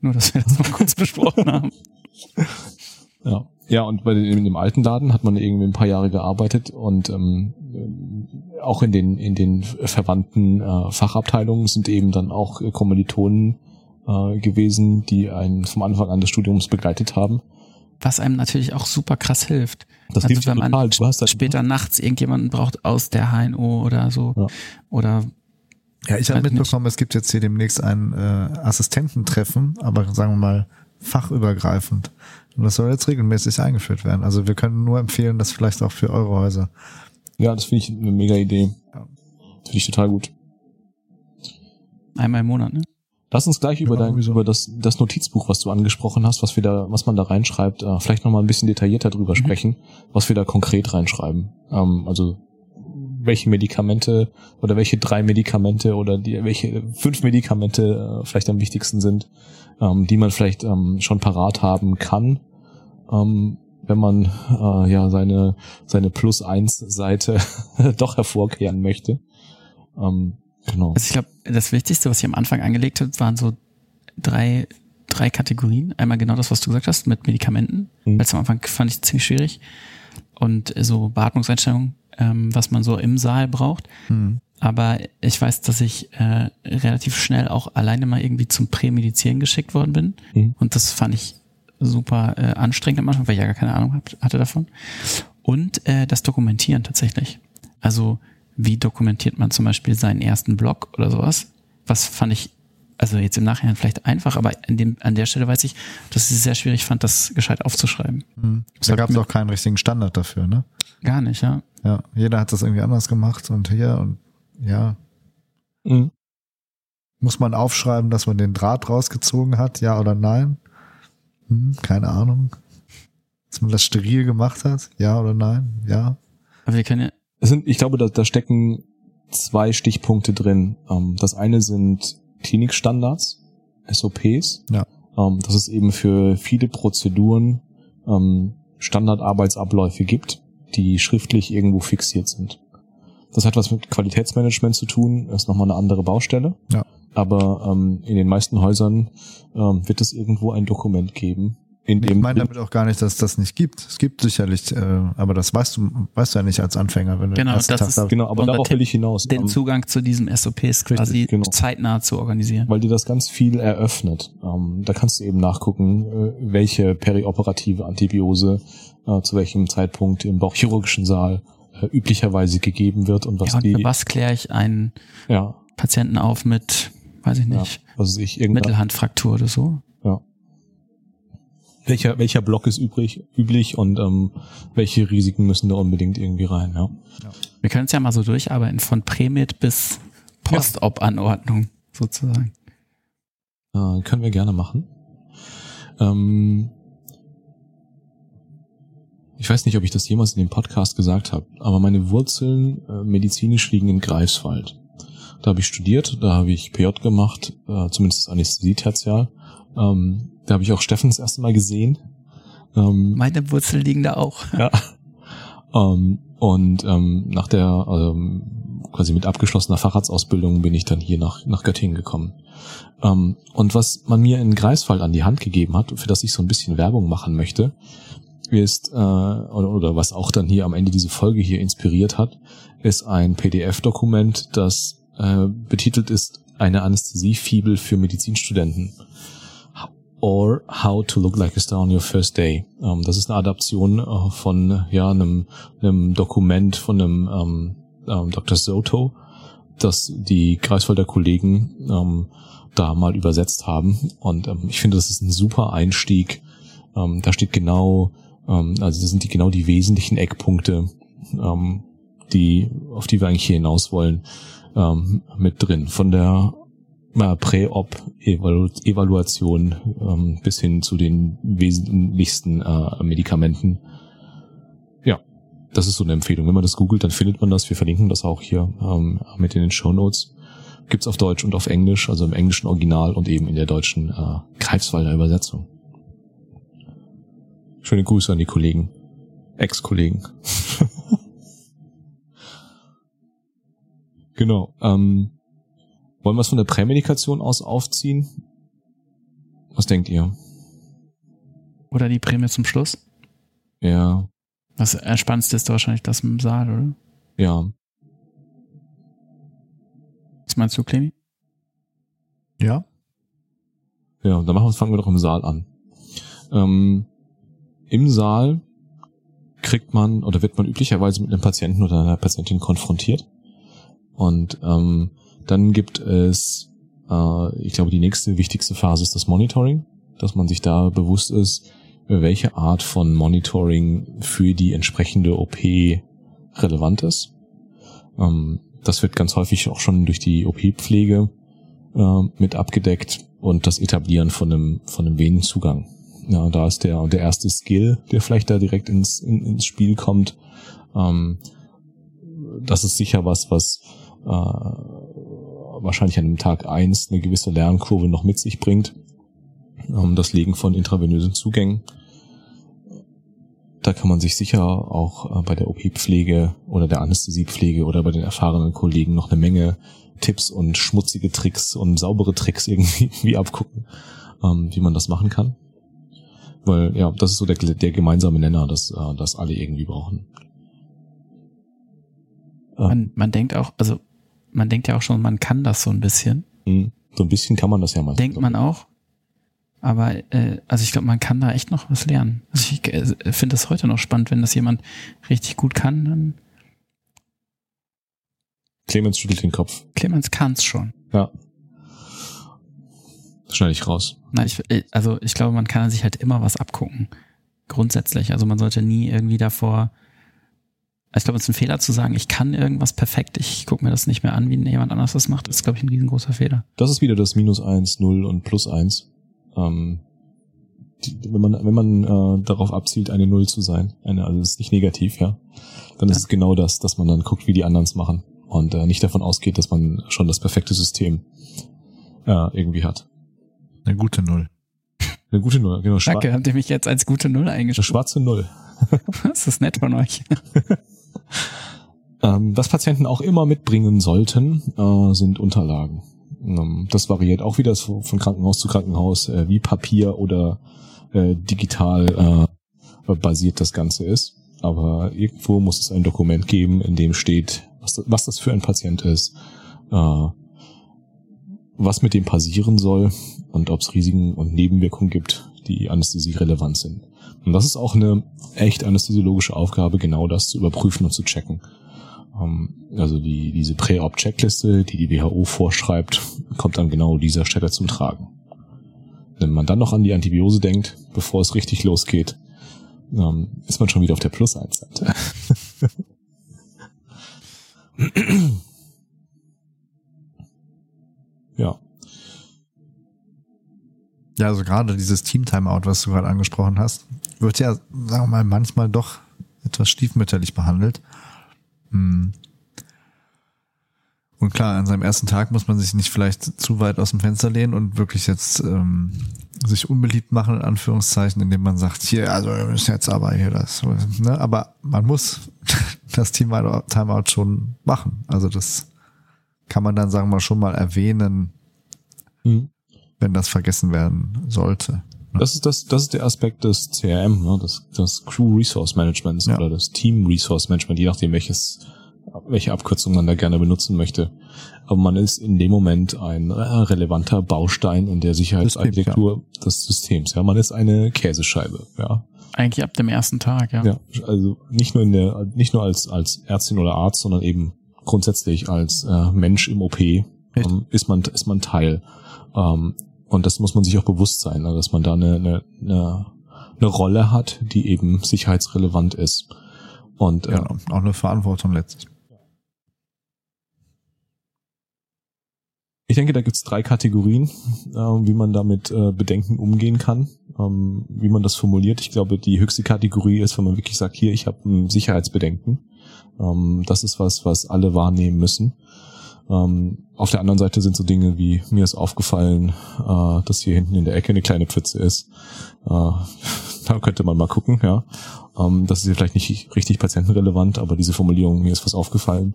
Nur, dass wir das mal kurz besprochen haben. Ja. Ja, und bei dem, in dem alten Laden hat man irgendwie ein paar Jahre gearbeitet und ähm, äh, auch in den in den verwandten äh, Fachabteilungen sind eben dann auch äh, Kommilitonen äh, gewesen, die einen vom Anfang an des Studiums begleitet haben. Was einem natürlich auch super krass hilft. Das Also wenn man total. Du hast halt Später nachts irgendjemanden braucht aus der HNO oder so. Ja. Oder Ja, ich habe nicht. mitbekommen, es gibt jetzt hier demnächst ein äh, Assistententreffen, aber sagen wir mal fachübergreifend. Und das soll jetzt regelmäßig eingeführt werden. Also wir können nur empfehlen, das vielleicht auch für eure Häuser Ja, das finde ich eine mega Idee. Ja. Finde ich total gut. Einmal im Monat, ne? Lass uns gleich über, dein, so. über das, das Notizbuch, was du angesprochen hast, was wir da, was man da reinschreibt, äh, vielleicht nochmal ein bisschen detaillierter drüber sprechen, was wir da konkret reinschreiben. Ähm, also welche Medikamente oder welche drei Medikamente oder die, welche fünf Medikamente äh, vielleicht am wichtigsten sind, ähm, die man vielleicht ähm, schon parat haben kann, ähm, wenn man äh, ja seine seine Plus eins Seite doch hervorkehren möchte. Ähm, genau. Also ich glaube, das Wichtigste, was ich am Anfang angelegt habe, waren so drei, drei Kategorien. Einmal genau das, was du gesagt hast, mit Medikamenten. Mhm. Weil am Anfang fand ich ziemlich schwierig. Und so Beatmungseinstellungen, ähm, was man so im Saal braucht. Hm. Aber ich weiß, dass ich äh, relativ schnell auch alleine mal irgendwie zum Prämedizieren geschickt worden bin. Mhm. Und das fand ich super äh, anstrengend am Anfang, weil ich ja gar keine Ahnung hatte davon. Und äh, das Dokumentieren tatsächlich. Also wie dokumentiert man zum Beispiel seinen ersten Blog oder sowas? Was fand ich, also jetzt im Nachhinein vielleicht einfach, aber an, dem, an der Stelle weiß ich, dass ich es sehr schwierig fand, das gescheit aufzuschreiben. Hm. Das Da gab es auch keinen richtigen Standard dafür, ne? Gar nicht, ja. Ja, jeder hat das irgendwie anders gemacht und hier und ja. Mhm. Muss man aufschreiben, dass man den Draht rausgezogen hat, ja oder nein? Hm, keine Ahnung. Dass man das steril gemacht hat, ja oder nein? Ja. Aber wir können ja, Es sind, ich glaube, da, da stecken zwei Stichpunkte drin. Ähm, das eine sind Klinikstandards, SOPs. Ja. Ähm, dass es eben für viele Prozeduren ähm, Standardarbeitsabläufe gibt, die schriftlich irgendwo fixiert sind. Das hat was mit Qualitätsmanagement zu tun, das ist nochmal eine andere Baustelle. Ja. Aber ähm, in den meisten Häusern ähm, wird es irgendwo ein Dokument geben, in Ich dem meine damit auch gar nicht, dass es das nicht gibt. Es gibt sicherlich, äh, aber das weißt du, weißt du ja nicht als Anfänger, wenn du Genau, das Tag ist- da genau, aber darauf Tipp, will ich hinaus. den Ähm, Zugang zu diesem SOPs quasi genau. zeitnah zu organisieren. weil dir das ganz viel eröffnet. Ähm, da kannst du eben nachgucken, äh, welche perioperative Antibiose äh, zu welchem Zeitpunkt im bauchchirurgischen Saal äh, üblicherweise gegeben wird und was ja, und die, was kläre ich einen ja, Patienten auf mit, weiß ich ja, nicht, was ich irgendwann, Mittelhandfraktur oder so? ja. Welcher, welcher Block ist übrig, üblich und ähm, welche Risiken müssen da unbedingt irgendwie rein, ja. Wir können es ja mal so durcharbeiten, von Prämit bis Post-Op-Anordnung sozusagen. Äh, können wir gerne machen. Ähm, ich weiß nicht, ob ich das jemals in dem Podcast gesagt habe, aber meine Wurzeln äh, medizinisch liegen in Greifswald. Da habe ich studiert, da habe ich PJ gemacht, äh, zumindest Anästhesie-Tertial. Ähm, da habe ich auch Steffen das erste Mal gesehen. Ähm, Meine Wurzeln liegen da auch. ja. Ähm, und ähm, nach der ähm, quasi mit abgeschlossener Facharztausbildung bin ich dann hier nach, nach Göttingen gekommen. Ähm, und was man mir in Greifswald an die Hand gegeben hat, für das ich so ein bisschen Werbung machen möchte, ist, äh, oder, oder was auch dann hier am Ende diese Folge hier inspiriert hat, ist ein PDF-Dokument, das äh, betitelt ist eine Anästhesiefibel für Medizinstudenten or How to Look Like a Star on Your First Day. Ähm, das ist eine Adaption äh, von ja einem, einem Dokument von einem ähm, ähm, Dr. Soto, das die Greifswalder Kollegen ähm, da mal übersetzt haben. Und ähm, ich finde, das ist ein super Einstieg. Ähm, da steht genau, ähm, also das sind die genau die wesentlichen Eckpunkte, ähm, die auf die wir eigentlich hier hinaus wollen, ähm, mit drin. Von der äh, Prä-Op-Evaluation ähm, bis hin zu den wesentlichsten äh, Medikamenten. Ja, das ist so eine Empfehlung. Wenn man das googelt, dann findet man das. Wir verlinken das auch hier ähm, mit in den Show Notes. Gibt's auf Deutsch und auf Englisch, also im englischen Original und eben in der deutschen äh, Greifswalder Übersetzung. Schöne Grüße an die Kollegen, Ex-Kollegen. genau. Ähm, wollen wir es von der Prämedikation aus aufziehen? Was denkt ihr? Oder die Prämie zum Schluss. Ja, Das Entspannendste ist wahrscheinlich das im Saal, oder? ja. Was meinst du, Clemi? Ja? Ja, dann machen wir, fangen wir doch im Saal an. Ähm, Im Saal kriegt man oder wird man üblicherweise mit einem Patienten oder einer Patientin konfrontiert. Und ähm, dann gibt es, äh, ich glaube, die nächste wichtigste Phase ist das Monitoring, dass man sich da bewusst ist, welche Art von Monitoring für die entsprechende OP relevant ist. Ähm, das wird ganz häufig auch schon durch die OP-Pflege äh, mit abgedeckt und das Etablieren von einem, von einem Venenzugang. Ja, da ist der, der erste Skill, der vielleicht da direkt ins, in, ins Spiel kommt. Ähm, das ist sicher was, was äh, wahrscheinlich an dem Tag eins eine gewisse Lernkurve noch mit sich bringt. Ähm, das Legen von intravenösen Zugängen. Da kann man sich sicher auch äh, bei der OP-Pflege oder der Anästhesiepflege oder bei den erfahrenen Kollegen noch eine Menge Tipps und schmutzige Tricks und saubere Tricks irgendwie abgucken, ähm, wie man das machen kann. Weil ja, das ist so der, der gemeinsame Nenner, dass äh, das alle irgendwie brauchen. Man, man denkt auch, also man denkt ja auch schon, man kann das so ein bisschen. Hm, so ein bisschen kann man das ja mal. Denkt man auch. Aber äh, also ich glaube, man kann da echt noch was lernen. Also ich äh, finde das heute noch spannend, wenn das jemand richtig gut kann, dann. Clemens schüttelt den Kopf. Clemens kann's schon. Ja. Schneide ich raus. Nein, ich, äh, also ich glaube, man kann sich halt immer was abgucken. Grundsätzlich. Also man sollte nie irgendwie davor ich glaube, es ist ein Fehler zu sagen, ich kann irgendwas perfekt, ich gucke mir das nicht mehr an, wie jemand anders das macht, das ist, glaube ich, ein riesengroßer Fehler. Das ist wieder das Minus eins, Null und Plus eins. Ähm, die, wenn man, wenn man äh, darauf abzielt, eine Null zu sein, eine, also das ist nicht negativ, ja, dann ist es genau das, dass man dann guckt, wie die anderen es machen und äh, nicht davon ausgeht, dass man schon das perfekte System äh, irgendwie hat. Eine gute Null. Eine gute Null, genau. Danke, habt ihr mich jetzt als gute Null eingestuft? Eine schwarze Null. das ist nett von euch. ähm, was Patienten auch immer mitbringen sollten, äh, sind Unterlagen. Ähm, das variiert auch wieder von Krankenhaus zu Krankenhaus, äh, wie Papier oder äh, digital äh, basiert das Ganze ist. Aber irgendwo muss es ein Dokument geben, in dem steht, was das, was das für ein Patient ist, äh, was mit dem passieren soll und ob es Risiken und Nebenwirkungen gibt, die Anästhesie relevant sind. Und das ist auch eine echt anästhesiologische Aufgabe, genau das zu überprüfen und zu checken. Ähm, also die, diese Prä-Op-Checkliste, die die WHO vorschreibt, kommt an genau dieser Stelle zum Tragen. Wenn man dann noch an die Antibiose denkt, bevor es richtig losgeht, ähm, ist man schon wieder auf der Plus-1-Seite. ja. Ja, also gerade dieses Team-Timeout, was du gerade angesprochen hast, wird ja, sagen wir mal, manchmal doch etwas stiefmütterlich behandelt. Hm. Und klar, an seinem ersten Tag muss man sich nicht vielleicht zu weit aus dem Fenster lehnen und wirklich jetzt ähm, sich unbeliebt machen, in Anführungszeichen, indem man sagt, hier, also wir müssen jetzt aber hier das. Ne? Aber man muss das Team-Timeout schon machen. Also das kann man dann, sagen wir mal, schon mal erwähnen, mhm. wenn das vergessen werden sollte. Das ist das, das ist der Aspekt des CRM, ne? das, das Crew Resource Managements ja. oder das Team Resource Management, je nachdem welches, welche Abkürzung man da gerne benutzen möchte. Aber man ist in dem Moment ein relevanter Baustein in der Sicherheitsarchitektur System, ja. des Systems. Ja, man ist eine Käsescheibe. Ja. Eigentlich ab dem ersten Tag, ja. Ja, also nicht nur in der, nicht nur als als Ärztin oder Arzt, sondern eben grundsätzlich als äh, Mensch im OP ähm, ist man ist man Teil. Ähm, und das muss man sich auch bewusst sein, ne, dass man da eine, eine, eine, eine Rolle hat, die eben sicherheitsrelevant ist. Und ja, äh, auch eine Verantwortung letztlich. Ich denke, da gibt's drei Kategorien, äh, wie man damit äh, Bedenken umgehen kann, ähm, wie man das formuliert. Ich glaube, die höchste Kategorie ist, wenn man wirklich sagt, hier, ich habe ein Sicherheitsbedenken. Ähm, das ist was, was alle wahrnehmen müssen. Ähm, auf der anderen Seite sind so Dinge wie, mir ist aufgefallen, äh, dass hier hinten in der Ecke eine kleine Pfütze ist. Äh, da könnte man mal gucken, ja. Ähm, das ist vielleicht nicht richtig patientenrelevant, aber diese Formulierung, mir ist was aufgefallen.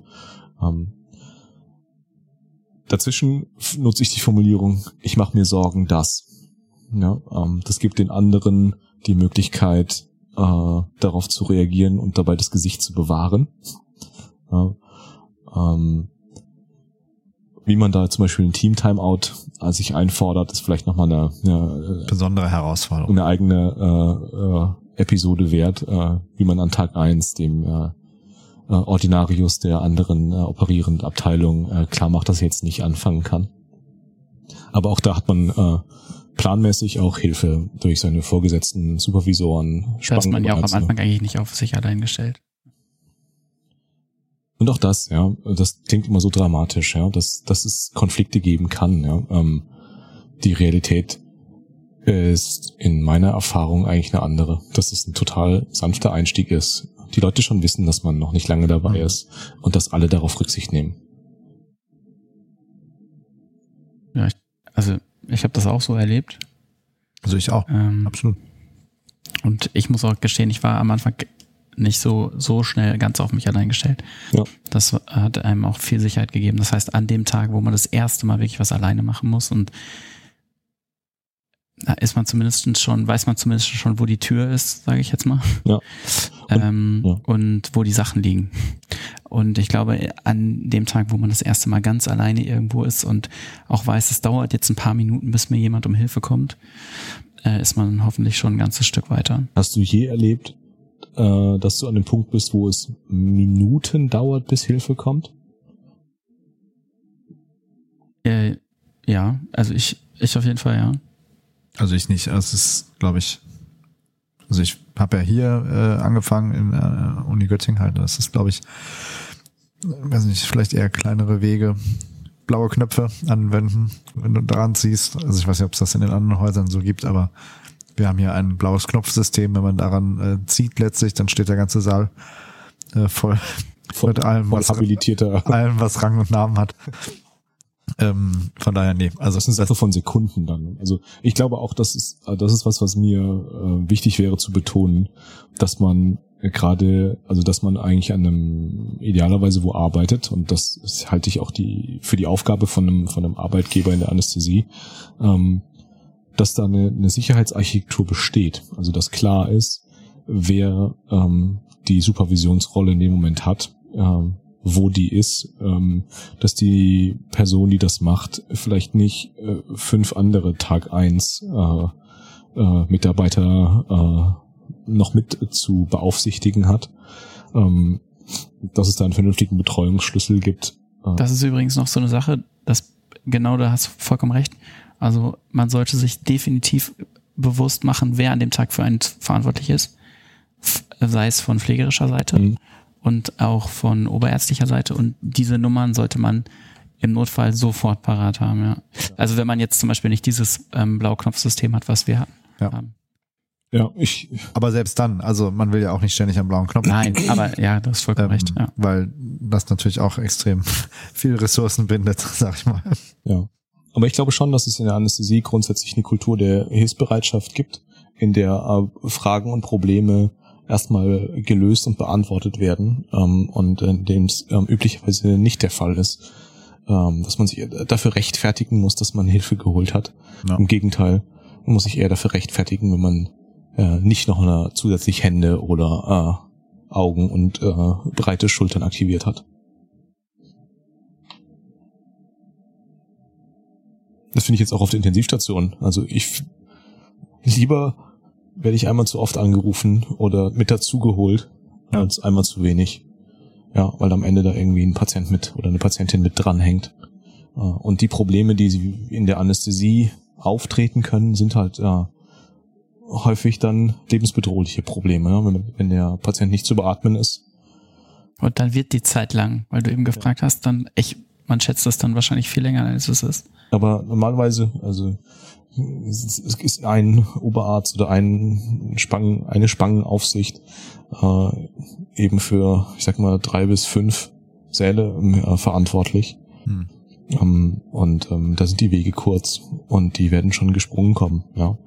Dazwischen nutze ich die Formulierung, ich mache mir Sorgen, dass. Ja, das gibt den anderen die Möglichkeit, äh, darauf zu reagieren und dabei das Gesicht zu bewahren. Ja, ähm, wie man da zum Beispiel ein Team-Timeout als sich einfordert, ist vielleicht nochmal eine, eine besondere Herausforderung. Eine eigene äh, äh, Episode wert, äh, wie man an Tag eins dem äh, äh, Ordinarius der anderen äh, operierenden Abteilung äh, klar macht, dass er jetzt nicht anfangen kann. Aber auch da hat man äh, planmäßig auch Hilfe durch seine vorgesetzten Supervisoren. Da ist man ja auch am Anfang eigentlich nicht auf sich allein gestellt. Und auch das, ja, das klingt immer so dramatisch, ja, dass, dass es Konflikte geben kann, ja. Ähm, die Realität ist in meiner Erfahrung eigentlich eine andere, dass es ein total sanfter Einstieg ist. Die Leute schon wissen, dass man noch nicht lange dabei Mhm. ist und dass alle darauf Rücksicht nehmen. Ja, ich, also ich habe das auch so erlebt. Also ich auch, Ähm, absolut. und ich muss auch gestehen, ich war am Anfang nicht so, so schnell ganz auf mich allein gestellt. Ja. Das hat einem auch viel Sicherheit gegeben. Das heißt, an dem Tag, wo man das erste Mal wirklich was alleine machen muss und ist man zumindest schon, weiß man zumindest schon, wo die Tür ist, sage ich jetzt mal. Ja. ähm, ja. und wo die Sachen liegen. Und ich glaube, an dem Tag, wo man das erste Mal ganz alleine irgendwo ist und auch weiß, es dauert jetzt ein paar Minuten, bis mir jemand um Hilfe kommt, äh, ist man hoffentlich schon ein ganzes Stück weiter. Hast du je erlebt, äh, dass du an dem Punkt bist, wo es Minuten dauert, bis Hilfe kommt? Äh, ja, also ich, ich auf jeden Fall, ja. Also ich nicht. Es ist, glaube ich, also ich habe ja hier äh, angefangen in äh, Uni Göttingen halt. Das ist, glaube ich, weiß nicht, vielleicht eher kleinere Wege, blaue Knöpfe anwenden, wenn du dran ziehst. Also ich weiß nicht, ob es das in den anderen Häusern so gibt, aber wir haben hier ein blaues Knopfsystem. Wenn man daran äh, zieht letztlich, dann steht der ganze Saal äh, voll Voll, mit allem, voll was, allem, was Rang und Namen hat. Ähm, von daher, nee. Also Das ist eine von Sekunden dann. Also ich glaube auch, das ist, äh, das ist was, was mir äh, wichtig wäre zu betonen, dass man gerade, also dass man eigentlich an einem idealerweise wo arbeitet und das ist, halte ich auch die für die Aufgabe von einem von einem Arbeitgeber in der Anästhesie, ähm, dass da eine, eine Sicherheitsarchitektur besteht. Also dass klar ist, wer ähm, die Supervisionsrolle in dem Moment hat, ähm, wo die ist, ähm, dass die Person, die das macht, vielleicht nicht äh, fünf andere Tag eins äh, äh, Mitarbeiter äh, noch mit zu beaufsichtigen hat, ähm, dass es da einen vernünftigen Betreuungsschlüssel gibt. Äh, Das ist übrigens noch so eine Sache, dass genau da hast du vollkommen recht. Also man sollte sich definitiv bewusst machen, wer an dem Tag für einen verantwortlich ist. Sei es von pflegerischer Seite Mhm. Und auch von oberärztlicher Seite. Und diese Nummern sollte man im Notfall sofort parat haben, ja. Also wenn man jetzt zum Beispiel nicht dieses ähm, Blauknopfsystem hat, was wir Ja. haben. ja, ich, Aber selbst dann, also man will ja auch nicht ständig am blauen Knopf. Nein, aber ja, du hast vollkommen Ähm, recht. Ja. Weil das natürlich auch extrem viel Ressourcen bindet, sag ich mal. Ja. Aber ich glaube schon, dass es in der Anästhesie grundsätzlich eine Kultur der Hilfsbereitschaft gibt, in der äh, Fragen und Probleme erstmal gelöst und beantwortet werden ähm, und in dem es ähm, üblicherweise nicht der Fall ist, ähm, dass man sich dafür rechtfertigen muss, dass man Hilfe geholt hat. Ja. Im Gegenteil, man muss sich eher dafür rechtfertigen, wenn man äh, nicht noch eine zusätzlich Hände oder äh, Augen und äh, breite Schultern aktiviert hat. Das finde ich jetzt auch auf der Intensivstation. Also ich lieber werde ich einmal zu oft angerufen oder mit dazugeholt Ja. als einmal zu wenig. Ja, weil am Ende da irgendwie ein Patient mit oder eine Patientin mit dranhängt. Äh, Und die Probleme, die sie in der Anästhesie auftreten können, sind halt äh, häufig dann lebensbedrohliche Probleme, ja? wenn, wenn der Patient nicht zu beatmen ist. Und dann wird die Zeit lang, weil du eben gefragt hast, dann echt, man schätzt das dann wahrscheinlich viel länger, als es ist. Aber normalerweise, also es ist ein Oberarzt oder ein Spangen, eine Spangenaufsicht äh, eben für, ich sag mal, drei bis fünf Säle äh, verantwortlich. Hm. Ähm, und ähm, da sind die Wege kurz und die werden schon gesprungen kommen, ja.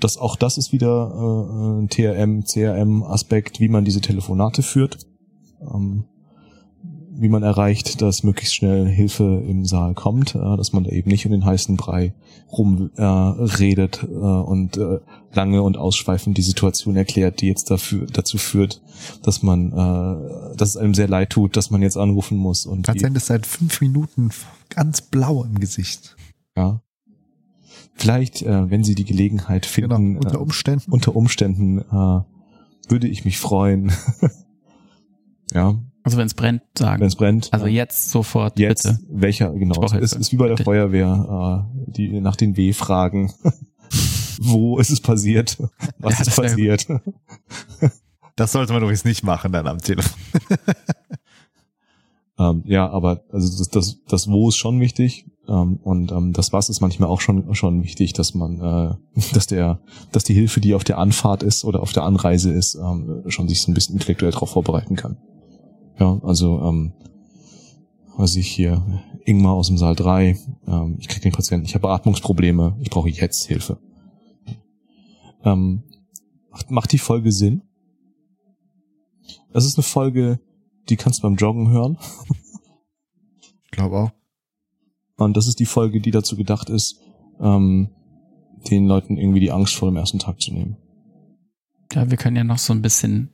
Das, auch das ist wieder äh, ein TRM, CRM-Aspekt, wie man diese Telefonate führt. Ähm, wie man erreicht, dass möglichst schnell Hilfe im Saal kommt, äh, dass man da eben nicht um den heißen Brei rumredet äh, äh, und äh, lange und ausschweifend die Situation erklärt, die jetzt dafür, dazu führt, dass man, äh, dass es einem sehr leid tut, dass man jetzt anrufen muss und Patient ist seit fünf Minuten ganz blau im Gesicht. ja. Vielleicht, äh, wenn Sie die Gelegenheit Genau, finden, unter äh, Umständen. unter Umständen äh, würde ich mich freuen. ja, Also wenn es brennt, sagen. wenn es brennt. also ja. jetzt sofort, Jetzt, bitte. welcher, genau. Es ist, wie bei der Bitte. Feuerwehr, äh, die nach den W fragen. Wo ist es passiert? Was Ja, ist passiert? Das sollte man übrigens nicht machen dann am Telefon. ähm, ja, aber also das, das, das Wo ist schon wichtig ähm, und ähm, das Was ist manchmal auch schon schon wichtig, dass man, äh, dass der, dass die Hilfe, die auf der Anfahrt ist oder auf der Anreise ist, ähm, schon sich so ein bisschen intellektuell darauf vorbereiten kann. Ja, also ähm, was ich hier, Ingmar aus dem Saal 3, ähm, ich kriege den Patienten, ich habe Atmungsprobleme, ich brauche jetzt Hilfe. Ähm, macht, macht die Folge Sinn? Das ist eine Folge, die kannst du beim Joggen hören. Ich glaube auch. Und das ist die Folge, die dazu gedacht ist, ähm, den Leuten irgendwie die Angst vor dem ersten Tag zu nehmen. Ja, wir können ja noch so ein bisschen,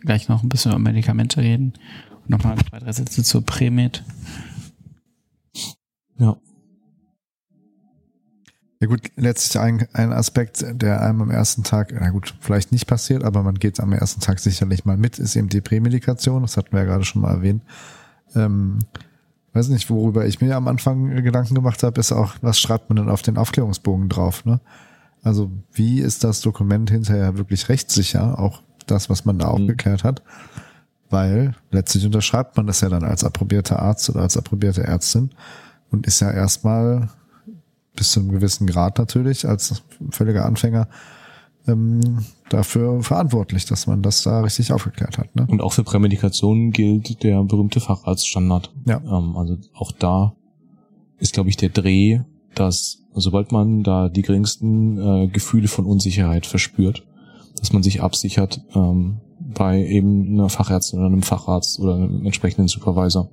gleich noch ein bisschen über Medikamente reden. Nochmal zwei, drei Sätze zur Prämit. Ja. Ja gut, letztlich ein, ein Aspekt, der einem am ersten Tag, na gut, vielleicht nicht passiert, aber man geht am ersten Tag sicherlich mal mit, ist eben die Prämedikation. Das hatten wir ja gerade schon mal erwähnt. Ähm, weiß nicht, worüber ich mir am Anfang Gedanken gemacht habe, ist auch, was schreibt man denn auf den Aufklärungsbogen drauf? Ne? Also wie ist das Dokument hinterher wirklich rechtssicher, auch das, was man da mhm. aufgeklärt hat? Weil letztlich unterschreibt man das ja dann als approbierter Arzt oder als approbierte Ärztin und ist ja erstmal bis zu einem gewissen Grad natürlich als völliger Anfänger ähm, dafür verantwortlich, dass man das da richtig aufgeklärt hat. Ne? Und auch für Prämedikationen gilt der berühmte Facharztstandard. Ja. Ähm, also auch da ist, glaube ich, der Dreh, dass sobald man da die geringsten äh, Gefühle von Unsicherheit verspürt, dass man sich absichert ähm, bei eben einer Fachärztin oder einem Facharzt oder einem entsprechenden Supervisor.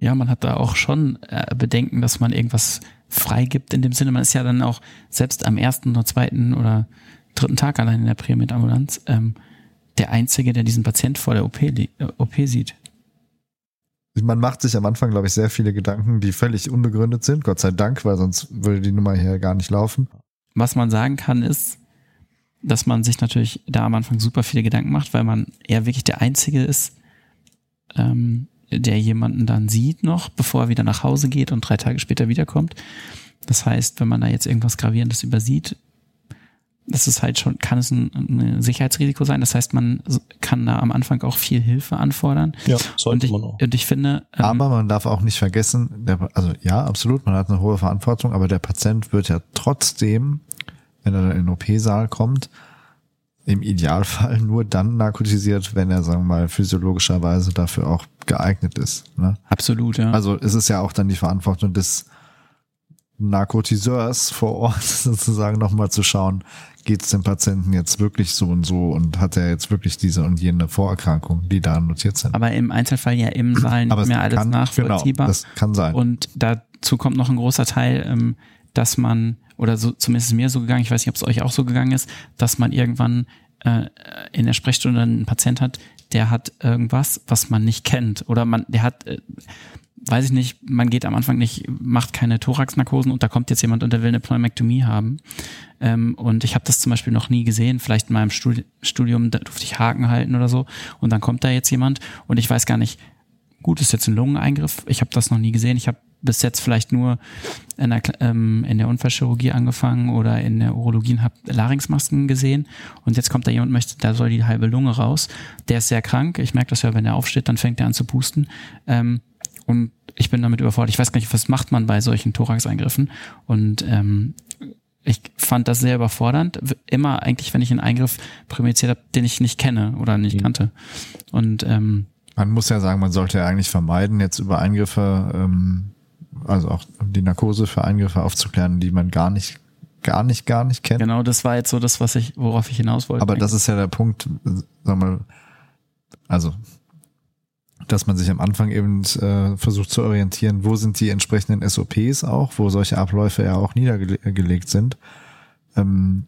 Ja, man hat da auch schon äh, Bedenken, dass man irgendwas freigibt. In dem Sinne, man ist ja dann auch selbst am ersten oder zweiten oder dritten Tag allein in der Prämietambulanz ähm, der Einzige, der diesen Patient vor der OP, äh, OP sieht. Man macht sich am Anfang, glaube ich, sehr viele Gedanken, die völlig unbegründet sind. Gott sei Dank, weil sonst würde die Nummer hier gar nicht laufen. Was man sagen kann, ist, dass man sich natürlich da am Anfang super viele Gedanken macht, weil man eher wirklich der Einzige ist, ähm, der jemanden dann sieht noch, bevor er wieder nach Hause geht und drei Tage später wiederkommt. Das heißt, wenn man da jetzt irgendwas Gravierendes übersieht, das ist halt schon, kann es ein, ein Sicherheitsrisiko sein. Das heißt, man kann da am Anfang auch viel Hilfe anfordern. Ja, sollte und ich, man auch. Und ich finde. Ähm, aber man darf auch nicht vergessen, der, also ja, absolut, man hat eine hohe Verantwortung, aber der Patient wird ja trotzdem, wenn er in den OP-Saal kommt, im Idealfall nur dann narkotisiert, wenn er, sagen wir mal, physiologischerweise dafür auch geeignet ist. Ne? Absolut, ja. Also es ist ja auch dann die Verantwortung des Narkotiseurs vor Ort sozusagen nochmal zu schauen, geht es dem Patienten jetzt wirklich so und so und hat er jetzt wirklich diese und jene Vorerkrankung, die da notiert sind. Aber im Einzelfall ja im Saal nicht mehr alles kann, nachvollziehbar. Genau, das kann sein. Und dazu kommt noch ein großer Teil, ähm, dass man, oder so, zumindest ist mir so gegangen, ich weiß nicht, ob es euch auch so gegangen ist, dass man irgendwann äh, in der Sprechstunde einen Patient hat, der hat irgendwas, was man nicht kennt. Oder man, der hat, äh, weiß ich nicht, man geht am Anfang nicht, macht keine Thoraxnarkosen und da kommt jetzt jemand und der will eine Pneumektomie haben. Ähm, und ich habe das zum Beispiel noch nie gesehen. Vielleicht in meinem Studi Studium da durfte ich Haken halten oder so. Und dann kommt da jetzt jemand und ich weiß gar nicht, gut, ist jetzt ein Lungeneingriff. Ich habe das noch nie gesehen. Ich habe bis jetzt vielleicht nur in der, ähm, in der Unfallchirurgie angefangen oder in der Urologie und habe Larynxmasken gesehen. Und jetzt kommt da jemand und möchte, da soll die halbe Lunge raus. Der ist sehr krank. Ich merke das ja, wenn er aufsteht, dann fängt er an zu pusten. Ähm, und ich bin damit überfordert. Ich weiß gar nicht, was macht man bei solchen Thorax-Eingriffen. Und ähm, ich fand das sehr überfordernd. Immer eigentlich, wenn ich einen Eingriff prämediziert habe, den ich nicht kenne oder nicht mhm. kannte. Und ähm, man muss ja sagen, man sollte ja eigentlich vermeiden, jetzt über Eingriffe ähm, also auch die Narkose für Eingriffe aufzuklären, die man gar nicht, gar nicht, gar nicht kennt. Genau, das war jetzt so das, was ich, worauf ich hinaus wollte. Aber das ist ja der Punkt, sag mal, also, dass man sich am Anfang eben äh, versucht zu orientieren, wo sind die entsprechenden SOPs auch, wo solche Abläufe ja auch niedergelegt sind. Ähm,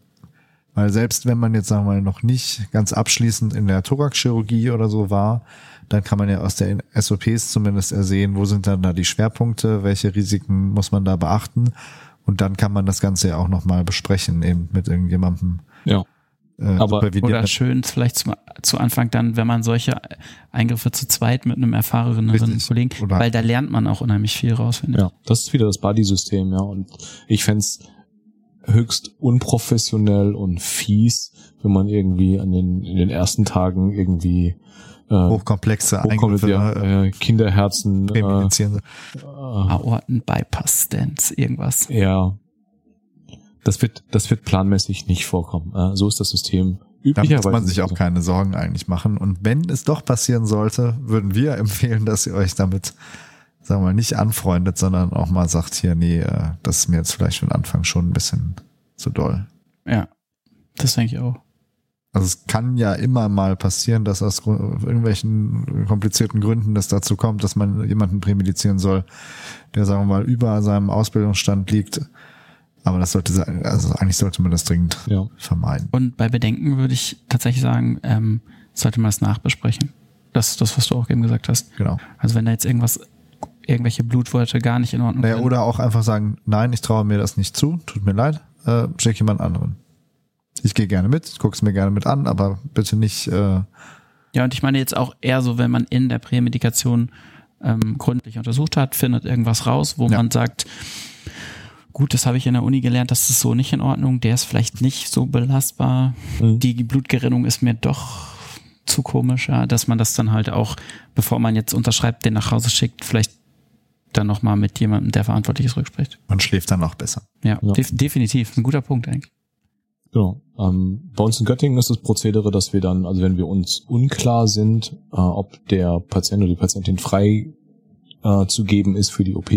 weil selbst wenn man jetzt, sagen wir mal, noch nicht ganz abschließend in der Thoraxchirurgie oder so war, dann kann man ja aus der SOPs zumindest ersehen, wo sind dann da die Schwerpunkte, welche Risiken muss man da beachten. Und dann kann man das Ganze ja auch nochmal besprechen, eben mit irgendjemandem. Ja. Äh, aber oder schön vielleicht zu, zu Anfang dann, wenn man solche Eingriffe zu zweit mit einem erfahreneren Kollegen, oder weil da lernt man auch unheimlich viel raus, finde ich. Ja, das ist wieder das Buddy-System, ja. Und ich fände höchst unprofessionell und fies, wenn man irgendwie an den, in den ersten Tagen irgendwie hochkomplexe Eingriffe, ja, äh, Kinderherzen, äh, Aorten-Bypass-Stents, irgendwas. Ja. Das wird, das wird planmäßig nicht vorkommen. Äh, so ist das System. Da muss man sich auch keine Sorgen eigentlich machen. Und wenn es doch passieren sollte, würden wir empfehlen, dass ihr euch damit, sagen wir mal, nicht anfreundet, sondern auch mal sagt hier, nee, äh, das ist mir jetzt vielleicht von Anfang schon ein bisschen zu doll. Ja, das denke ich auch. Also es kann ja immer mal passieren, dass aus irgendwelchen komplizierten Gründen das dazu kommt, dass man jemanden prämedizieren soll, der, sagen wir mal, über seinem Ausbildungsstand liegt. Aber das sollte, also eigentlich sollte man das dringend ja. vermeiden. Und bei Bedenken würde ich tatsächlich sagen, ähm, sollte man das nachbesprechen. Das ist das, was du auch eben gesagt hast. Genau. Also wenn da jetzt irgendwas, irgendwelche Blutwerte gar nicht in Ordnung naja, sind. Oder auch einfach sagen, nein, ich traue mir das nicht zu, tut mir leid, äh, schick jemand anderen ich gehe gerne mit, es mir gerne mit an, aber bitte nicht. Äh ja, und ich meine jetzt auch eher so, wenn man in der Prämedikation ähm, gründlich untersucht hat, findet irgendwas raus, wo ja. man sagt, gut, das habe ich in der Uni gelernt, das ist so nicht in Ordnung, der ist vielleicht nicht so belastbar, mhm. die Blutgerinnung ist mir doch zu komisch, ja, dass man das dann halt auch, bevor man jetzt unterschreibt, den nach Hause schickt, vielleicht dann nochmal mit jemandem, der verantwortlich ist, rückspricht. Man schläft dann auch besser. Ja, ja. Def definitiv. Ein guter Punkt eigentlich. Genau. Ähm, bei uns in Göttingen ist das Prozedere, dass wir dann, also wenn wir uns unklar sind, äh, ob der Patient oder die Patientin frei äh, zu geben ist für die OP,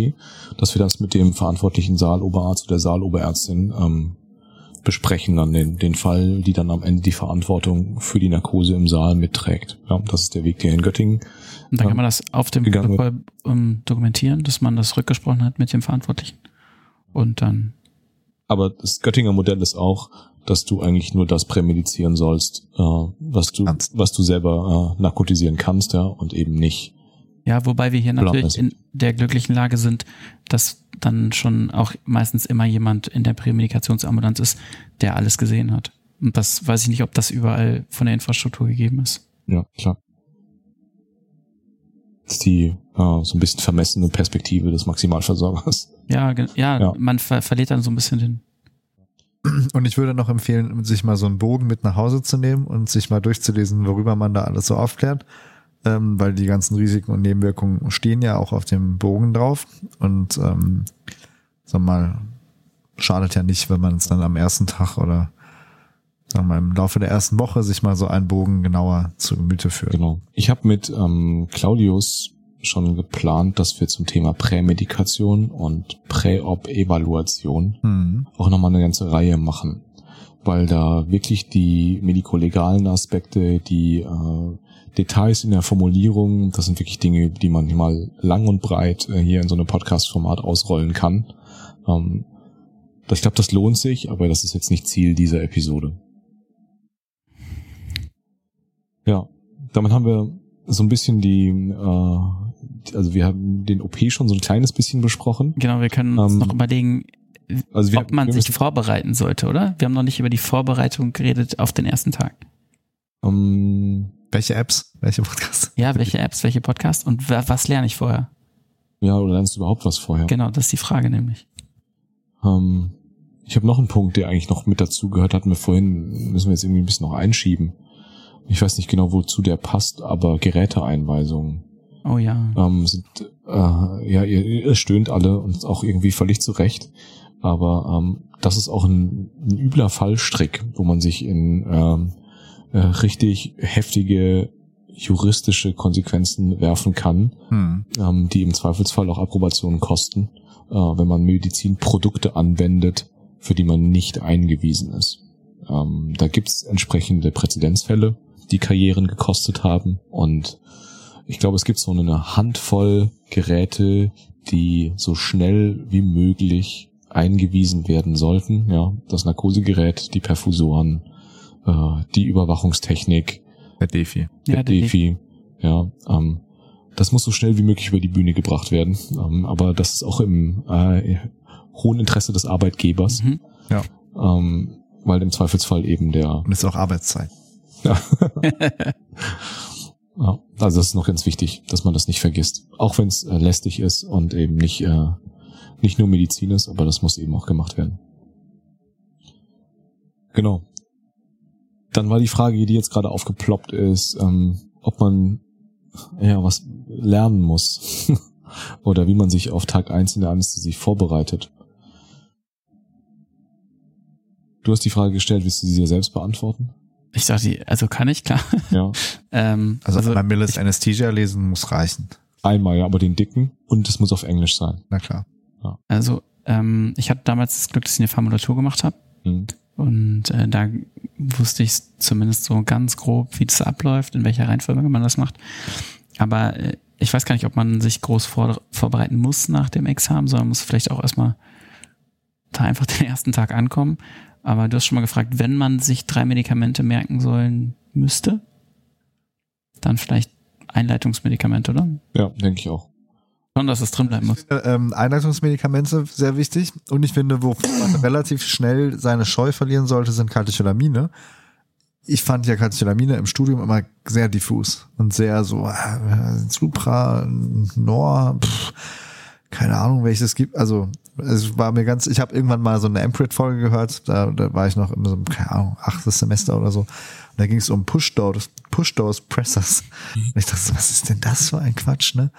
dass wir das mit dem verantwortlichen Saaloberarzt oder Saaloberärztin ähm, besprechen, dann den, den Fall, die dann am Ende die Verantwortung für die Narkose im Saal mitträgt. Ja, das ist der Weg, der in Göttingen. Und dann kann man das auf dem Protokoll ähm, dokumentieren, dass man das rückgesprochen hat mit dem Verantwortlichen. Und dann. Aber das Göttinger Modell ist auch, dass du eigentlich nur das prämedizieren sollst, äh, was du, was du selber äh, narkotisieren kannst, ja, und eben nicht. Ja, wobei wir hier natürlich in der glücklichen Lage sind, dass dann schon auch meistens immer jemand in der Prämedikationsambulanz ist, der alles gesehen hat. Und das weiß ich nicht, ob das überall von der Infrastruktur gegeben ist. Ja, klar. Das ist die äh, so ein bisschen vermessene Perspektive des Maximalversorgers. Ja, ja, ja. man ver verliert dann so ein bisschen den und ich würde noch empfehlen, sich mal so einen Bogen mit nach Hause zu nehmen und sich mal durchzulesen, worüber man da alles so aufklärt. Ähm, weil die ganzen Risiken und Nebenwirkungen stehen ja auch auf dem Bogen drauf. Und ähm, sag mal, schadet ja nicht, wenn man es dann am ersten Tag oder sagen wir im Laufe der ersten Woche sich mal so einen Bogen genauer zu Gemüte führt. Genau. Ich habe mit ähm, Claudius schon geplant, dass wir zum Thema Prämedikation und Präop-Evaluation mhm. auch nochmal eine ganze Reihe machen, weil da wirklich die medikolegalen Aspekte, die äh, Details in der Formulierung, das sind wirklich Dinge, die man mal lang und breit äh, hier in so einem Podcast-Format ausrollen kann. Ähm, ich glaube, das lohnt sich, aber das ist jetzt nicht Ziel dieser Episode. Ja, damit haben wir so ein bisschen die, äh, also wir haben den OP schon so ein kleines bisschen besprochen. Genau, wir können uns ähm, noch überlegen, also wir, ob man sich vorbereiten sollte, oder? Wir haben noch nicht über die Vorbereitung geredet auf den ersten Tag. Um, ähm, welche Apps? Welche Podcasts? Ja, welche Apps, welche Podcasts und was lerne ich vorher? Ja, oder lernst du überhaupt was vorher? Genau, das ist die Frage nämlich. Um, ähm, ich habe noch einen Punkt, der eigentlich noch mit dazu gehört, hatten wir vorhin, müssen wir jetzt irgendwie ein bisschen noch einschieben ich weiß nicht genau, wozu der passt, aber Geräteeinweisungen. Oh ja. Ähm, sind, äh, ja, ihr, ihr stöhnt alle und auch irgendwie völlig zurecht. Aber ähm, das ist auch ein, ein übler Fallstrick, wo man sich in ähm, äh, richtig heftige juristische Konsequenzen werfen kann, hm. ähm, die im Zweifelsfall auch Approbationen kosten, äh, wenn man Medizinprodukte anwendet, für die man nicht eingewiesen ist. Ähm, da gibt's entsprechende Präzedenzfälle die Karrieren gekostet haben. Und ich glaube, es gibt so eine Handvoll Geräte, die so schnell wie möglich eingewiesen werden sollten. Ja, das Narkosegerät, die Perfusoren, äh, die Überwachungstechnik, der Defi. Der ja, Defi. Ja, ähm, das muss so schnell wie möglich über die Bühne gebracht werden. Ähm, aber das ist auch im äh, hohen Interesse des Arbeitgebers. Mhm. Ja. Ähm, weil im Zweifelsfall eben der. Und ist auch Arbeitszeit. Ja. ja. Also das ist noch ganz wichtig, dass man das nicht vergisst. Auch wenn es äh, lästig ist und eben nicht, äh, nicht nur Medizin ist, aber das muss eben auch gemacht werden. Genau. Dann war die Frage, die jetzt gerade aufgeploppt ist, ähm, ob man ja was lernen muss oder wie man sich auf Tag eins in der Anästhesie vorbereitet. Du hast die Frage gestellt, willst du sie dir selbst beantworten? Ich dachte, also kann ich, klar. Ja. ähm, Also, also einmal Millis Anesthesia lesen muss reichen. Einmal, ja, aber den dicken und es muss auf Englisch sein. Na klar. Also, ähm, ich hatte damals das Glück, dass ich eine Formulatur gemacht habe. Hm. Und äh, da wusste ich zumindest so ganz grob, wie das abläuft, in welcher Reihenfolge man das macht. Aber äh, ich weiß gar nicht, ob man sich groß vor, vorbereiten muss nach dem Examen, sondern muss vielleicht auch erstmal da einfach den ersten Tag ankommen. Aber du hast schon mal gefragt, wenn man sich drei Medikamente merken sollen müsste, dann vielleicht Einleitungsmedikamente, oder? Ja, denke ich auch. Schon, dass es drin bleiben muss. Ähm, Einleitungsmedikamente sehr wichtig. Und ich finde, wo man relativ schnell seine Scheu verlieren sollte, sind Katecholamine. Ich fand ja Katecholamine im Studium immer sehr diffus und sehr so äh, Supra, Nor, pff, keine Ahnung, welches es gibt. Also es war mir ganz, ich habe irgendwann mal so eine Emprit-Folge gehört, da, da war ich noch in so keine Ahnung, achtes Semester oder so. Und da ging es um Push-Dose Push -Dose Pressers. Und ich dachte, so, was ist denn das für ein Quatsch, ne?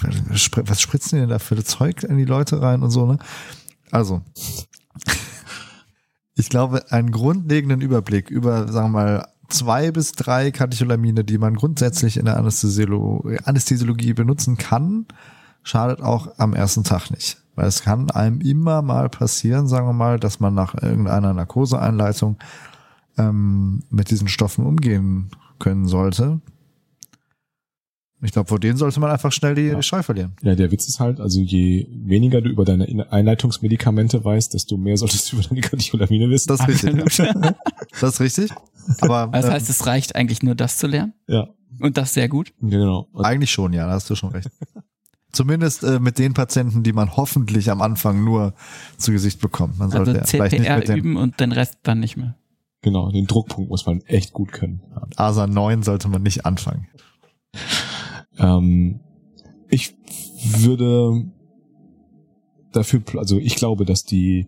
Was spritzen die denn da für das Zeug in die Leute rein und so, ne? Also, ich glaube, einen grundlegenden Überblick über, sagen wir mal, zwei bis drei Katecholamine, die man grundsätzlich in der Anästhesiolo Anästhesiologie benutzen kann, schadet auch am ersten Tag nicht. Weil es kann einem immer mal passieren, sagen wir mal, dass man nach irgendeiner Narkoseeinleitung ähm, mit diesen Stoffen umgehen können sollte. Ich glaube, vor denen sollte man einfach schnell die Ja. Scheu verlieren. Ja, der Witz ist halt, also je weniger du über deine In- Einleitungsmedikamente weißt, desto mehr solltest du über deine Katecholamine wissen. Das ist richtig. Das ist richtig. Aber Das ähm, heißt, es reicht eigentlich nur das zu lernen Ja, und das sehr gut. genau. Eigentlich schon, ja, da hast du schon recht. Zumindest äh, mit den Patienten, die man hoffentlich am Anfang nur zu Gesicht bekommt. Man sollte Also ja CPR mit dem üben und den Rest dann nicht mehr. genau, den Druckpunkt muss man echt gut können. ASA 9 sollte man nicht anfangen. Ähm, ich würde dafür, also ich glaube, dass die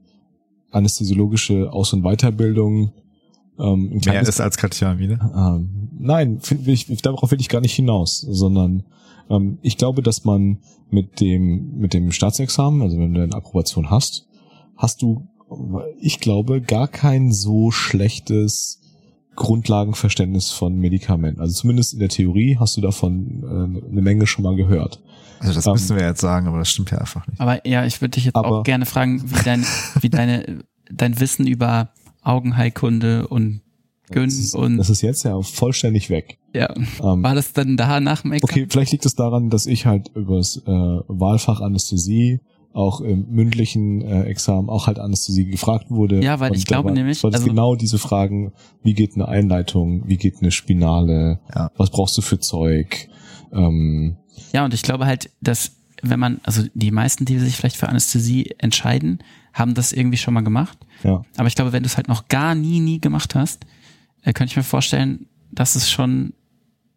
anästhesiologische Aus- und Weiterbildung ähm, Mehr ist als Katecholamine. Ähm, nein, find, will ich, darauf will ich gar nicht hinaus, sondern ähm, ich glaube, dass man mit dem mit dem Staatsexamen, also wenn du eine Approbation hast, hast du, ich glaube, gar kein so schlechtes Grundlagenverständnis von Medikamenten. Also zumindest in der Theorie hast du davon äh, eine Menge schon mal gehört. Also das Ähm, müssen wir jetzt sagen, aber das stimmt ja einfach nicht. Aber ja, ich würde dich jetzt Aber- auch gerne fragen, wie dein, wie deine, dein Wissen über Augenheilkunde und Gyn Das ist, und das ist jetzt ja vollständig weg. ja, Ähm, war das dann da nach dem Examen? Okay, vielleicht liegt es daran, dass ich halt übers äh, Wahlfach Anästhesie auch im mündlichen äh, Examen auch halt Anästhesie gefragt wurde. Ja, weil ich glaube war, nämlich, war das also- genau diese Fragen, wie geht eine Einleitung, wie geht eine Spinale, Ja. was brauchst du für Zeug, ähm, Ja, und ich glaube halt, dass wenn man, also die meisten, die sich vielleicht für Anästhesie entscheiden, haben das irgendwie schon mal gemacht. ja. Aber ich glaube, wenn du es halt noch gar nie, nie gemacht hast, äh, könnte ich mir vorstellen, dass es schon,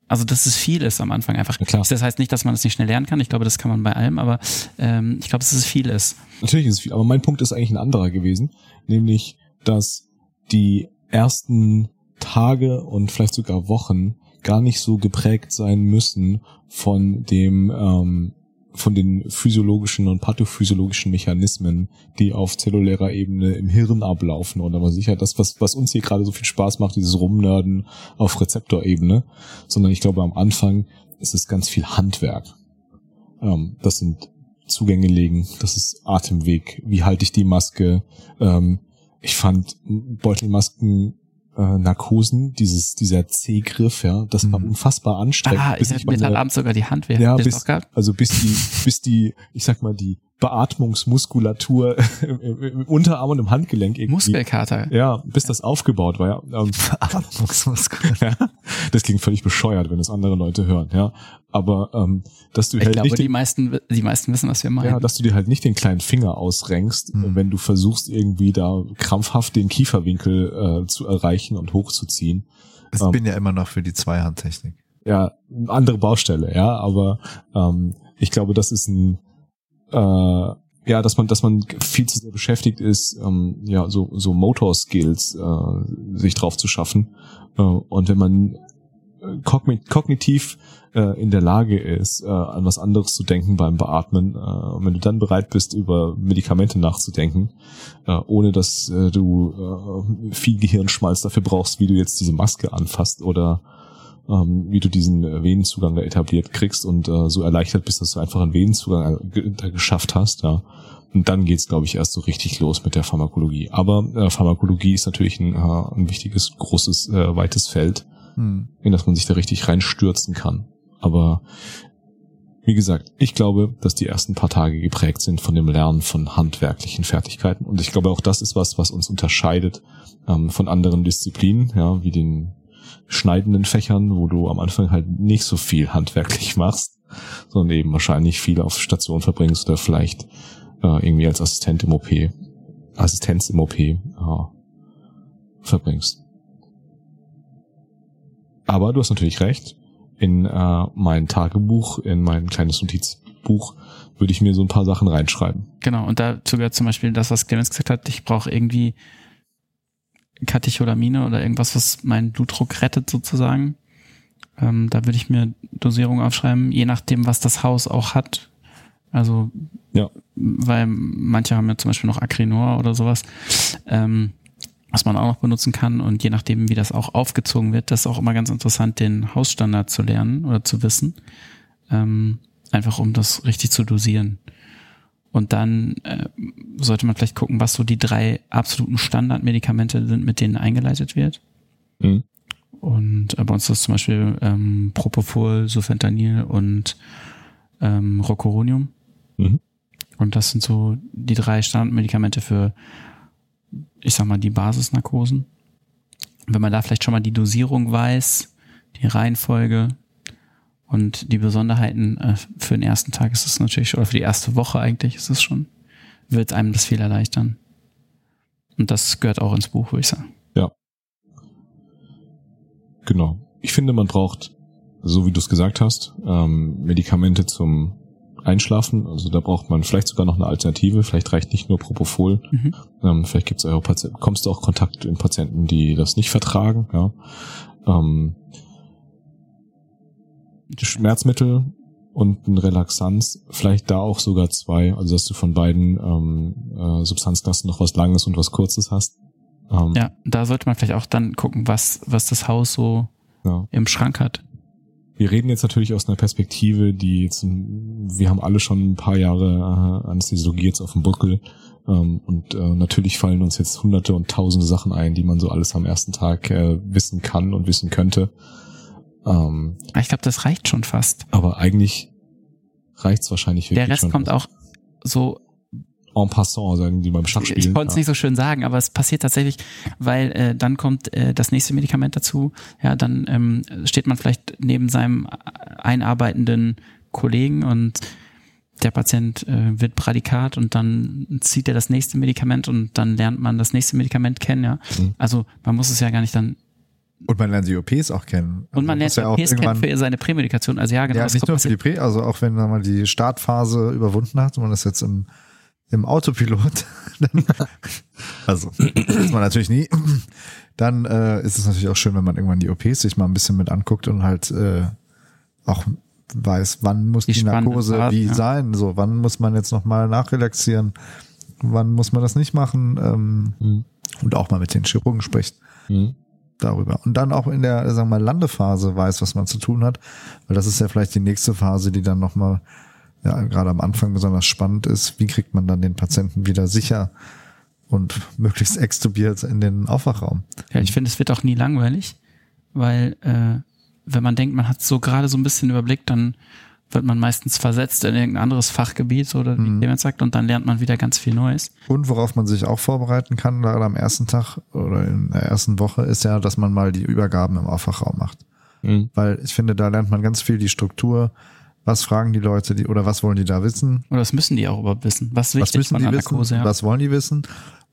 also dass es viel ist am Anfang einfach. Ja, klar. Das heißt nicht, dass man es nicht schnell lernen kann. Ich glaube, das kann man bei allem, aber ähm, ich glaube, dass es viel ist. Natürlich ist es viel, aber mein Punkt ist eigentlich ein anderer gewesen, nämlich, dass die ersten Tage und vielleicht sogar Wochen gar nicht so geprägt sein müssen von dem ähm, von den physiologischen und pathophysiologischen Mechanismen, die auf zellulärer Ebene im Hirn ablaufen. Und aber sicher das, was, was uns hier gerade so viel Spaß macht, dieses Rumnörden auf Rezeptorebene, sondern ich glaube, am Anfang ist es ganz viel Handwerk. Ähm, das sind Zugänge legen, das ist Atemweg, wie halte ich die Maske. Ähm, ich fand Beutelmasken, äh, Narkosen, dieses, dieser C-Griff, ja, das war Mhm. unfassbar anstrengend. Ah, bis ich habe mir dann abends sogar die Hand weh. ja, bis, also bis die, bis die, ich sag mal, die Beatmungsmuskulatur im, im, im Unterarm und im Handgelenk irgendwie. Muskelkater. Ja, bis das aufgebaut war, ja. Ähm, Atmungsmuskulatur. ja. Das klingt völlig bescheuert, wenn es andere Leute hören, ja. Aber ähm, dass du Ich halt glaube, nicht die den, meisten, die meisten wissen, was wir meinen. ja, dass du dir halt nicht den kleinen Finger ausrenkst, Mhm. wenn du versuchst irgendwie da krampfhaft den Kieferwinkel äh, zu erreichen und hochzuziehen. Ich Ähm, bin ja immer noch für die Zweihandtechnik. ja, andere Baustelle, ja, aber ähm, ich glaube, das ist ein, äh, ja, dass man, dass man viel zu sehr beschäftigt ist, ähm, ja, so, so Motor-Skills äh, sich drauf zu schaffen. Äh, und wenn man äh, kognitiv äh, in der Lage ist, äh, an was anderes zu denken beim Beatmen, äh, und wenn du dann bereit bist, über Medikamente nachzudenken, äh, ohne dass äh, du äh, viel Gehirnschmalz dafür brauchst, wie du jetzt diese Maske anfasst oder ähm, wie du diesen äh, Venenzugang da etabliert kriegst und äh, so erleichtert bist, dass du einfach einen Venenzugang äh, geschafft hast, ja. Und dann geht's, glaube ich, erst so richtig los mit der Pharmakologie. Aber äh, Pharmakologie ist natürlich ein, äh, ein wichtiges, großes, äh, weites Feld, hm. in das man sich da richtig reinstürzen kann. Aber wie gesagt, ich glaube, dass die ersten paar Tage geprägt sind von dem Lernen von handwerklichen Fertigkeiten. Und ich glaube, auch das ist was, was uns unterscheidet ähm, von anderen Disziplinen, ja, wie den schneidenden Fächern, wo du am Anfang halt nicht so viel handwerklich machst, sondern eben wahrscheinlich viel auf Station verbringst oder vielleicht äh, irgendwie als Assistent im OP, Assistenz im OP äh, verbringst. Aber du hast natürlich recht. In äh, mein Tagebuch, in mein kleines Notizbuch würde ich mir so ein paar Sachen reinschreiben. Genau, und dazu gehört zum Beispiel das, was Clemens gesagt hat, ich brauche irgendwie Katecholamine oder irgendwas, was meinen Blutdruck rettet sozusagen. Ähm, da würde ich mir Dosierung aufschreiben, je nachdem, was das Haus auch hat. Also, ja. weil manche haben ja zum Beispiel noch Acrinor oder sowas, ähm, was man auch noch benutzen kann. Und je nachdem, wie das auch aufgezogen wird, das ist auch immer ganz interessant, den Hausstandard zu lernen oder zu wissen. Ähm, einfach um das richtig zu dosieren. Und dann äh, sollte man vielleicht gucken, was so die drei absoluten Standardmedikamente sind, mit denen eingeleitet wird. Mhm. Und äh, bei uns ist das zum Beispiel ähm, Propofol, Sulfentanyl und ähm, Rocuronium. Mhm. Und das sind so die drei Standardmedikamente für, ich sag mal, die Basisnarkosen. Wenn man da vielleicht schon mal die Dosierung weiß, die Reihenfolge, und die Besonderheiten äh, für den ersten Tag ist es natürlich, oder für die erste Woche eigentlich ist es schon, wird einem das viel erleichtern. Und das gehört auch ins Buch, würde ich sagen. Ja. Genau. Ich finde, man braucht, so wie du es gesagt hast, ähm, Medikamente zum Einschlafen. Also da braucht man vielleicht sogar noch eine Alternative. Vielleicht reicht nicht nur Propofol. Mhm. Ähm, vielleicht gibt's auch Patienten, kommst du auch Kontakt in Patienten, die das nicht vertragen. Ja. Ähm, Schmerzmittel und ein Relaxanz, vielleicht da auch sogar zwei, also dass du von beiden ähm, äh, Substanzklassen noch was Langes und was Kurzes hast. Ähm, ja, da sollte man vielleicht auch dann gucken, was, was das Haus so ja. im Schrank hat. Wir reden jetzt natürlich aus einer Perspektive, die zum, wir haben alle schon ein paar Jahre äh, Anästhesiologie jetzt auf dem Buckel ähm, und äh, natürlich fallen uns jetzt hunderte und tausende Sachen ein, die man so alles am ersten Tag äh, wissen kann und wissen könnte. Ähm, ah, ich glaube, das reicht schon fast. Aber eigentlich reicht's wahrscheinlich wirklich. Der Rest kommt auch so en passant, sagen die beim Schachspielen. Ich konnte es ja. nicht so schön sagen, aber es passiert tatsächlich, weil äh, dann kommt äh, das nächste Medikament dazu. Ja, dann ähm, steht man vielleicht neben seinem einarbeitenden Kollegen und der Patient äh, wird Prädikat und dann zieht er das nächste Medikament und dann lernt man das nächste Medikament kennen, ja. Mhm. Also man muss es ja gar nicht dann und man lernt die OPs auch kennen. Und man lernt die OPs kennen für seine Prämedikation. Also ja, genau. Ja, nicht nur für die Prä, also auch wenn man mal die Startphase überwunden hat und man ist jetzt im, im Autopilot, dann, also ist man natürlich nie, dann äh, ist es natürlich auch schön, wenn man irgendwann die OPs sich mal ein bisschen mit anguckt und halt äh, auch weiß, wann muss die, die Narkose Part, wie ja. sein, so wann muss man jetzt nochmal nachrelaxieren, wann muss man das nicht machen ähm, mhm. und auch mal mit den Chirurgen spricht. Mhm darüber. Und dann auch in der, sagen wir mal, Landephase weiß, was man zu tun hat. Weil das ist ja vielleicht die nächste Phase, die dann nochmal, ja, gerade am Anfang besonders spannend ist. Wie kriegt man dann den Patienten wieder sicher und möglichst extubiert in den Aufwachraum? Ja, ich finde, es wird auch nie langweilig, weil, äh, wenn man denkt, man hat so gerade so ein bisschen überblickt, dann wird man meistens versetzt in irgendein anderes Fachgebiet oder wie mhm. jemand sagt und dann lernt man wieder ganz viel Neues. Und worauf man sich auch vorbereiten kann, gerade am ersten Tag oder in der ersten Woche, ist ja, dass man mal die Übergaben im Aufwachraum macht. Mhm. Weil ich finde, da lernt man ganz viel die Struktur, was fragen die Leute, die, oder was wollen die da wissen? Oder was müssen die auch überhaupt wissen? Was, was müssen die Narkose, wissen? Ja. Was wollen die wissen?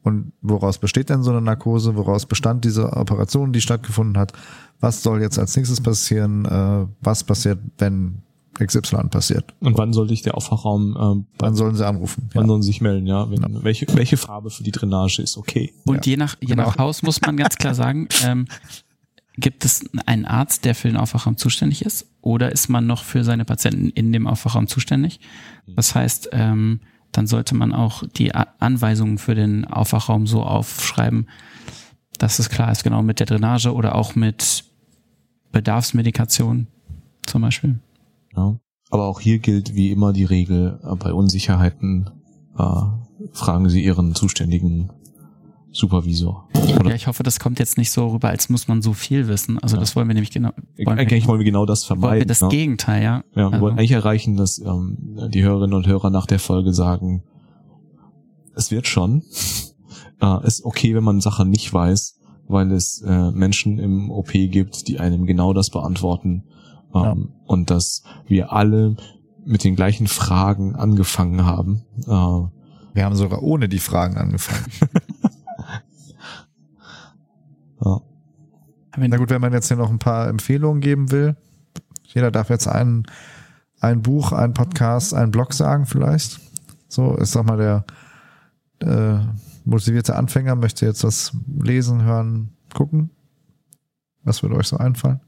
Und woraus besteht denn so eine Narkose? Woraus bestand diese Operation, die stattgefunden hat? Was soll jetzt als nächstes passieren? Äh, was passiert, wenn XY passiert. Und wann sollte ich der Aufwachraum, äh, Wann sollen sie anrufen? wann Ja. sollen sie sich melden, ja? Wenn, welche, welche Farbe für die Drainage ist okay? Und je nach, je genau. nach Haus muss man ganz klar sagen, ähm, gibt es einen Arzt, der für den Aufwachraum zuständig ist? Oder ist man noch für seine Patienten in dem Aufwachraum zuständig? Das heißt, ähm, dann sollte man auch die A Anweisungen für den Aufwachraum so aufschreiben, dass es klar ist, genau mit der Drainage oder auch mit Bedarfsmedikation zum Beispiel. Ja. Aber auch hier gilt wie immer die Regel, äh, bei Unsicherheiten äh, fragen Sie Ihren zuständigen Supervisor. Oder Ja, ich hoffe, das kommt jetzt nicht so rüber, als muss man so viel wissen. Also Ja. das wollen wir nämlich genau. Wollen wir, eigentlich wollen wir genau das wollen wir vermeiden. das ne? Gegenteil, ja. Ja, wir Also- wollen eigentlich erreichen, dass ähm, die Hörerinnen und Hörer nach der Folge sagen, es wird schon. Äh, ist okay, wenn man Sachen nicht weiß, weil es äh, Menschen im OP gibt, die einem genau das beantworten. Ähm, Ja. Und dass wir alle mit den gleichen Fragen angefangen haben. Äh, Wir haben sogar ohne die Fragen angefangen. ja. Na gut, wenn man jetzt hier noch ein paar Empfehlungen geben will, jeder darf jetzt ein, ein Buch, ein Podcast, ein Blog sagen vielleicht. So, ist doch mal der äh, motivierte Anfänger, möchte jetzt was lesen, hören, gucken. Was würde euch so einfallen?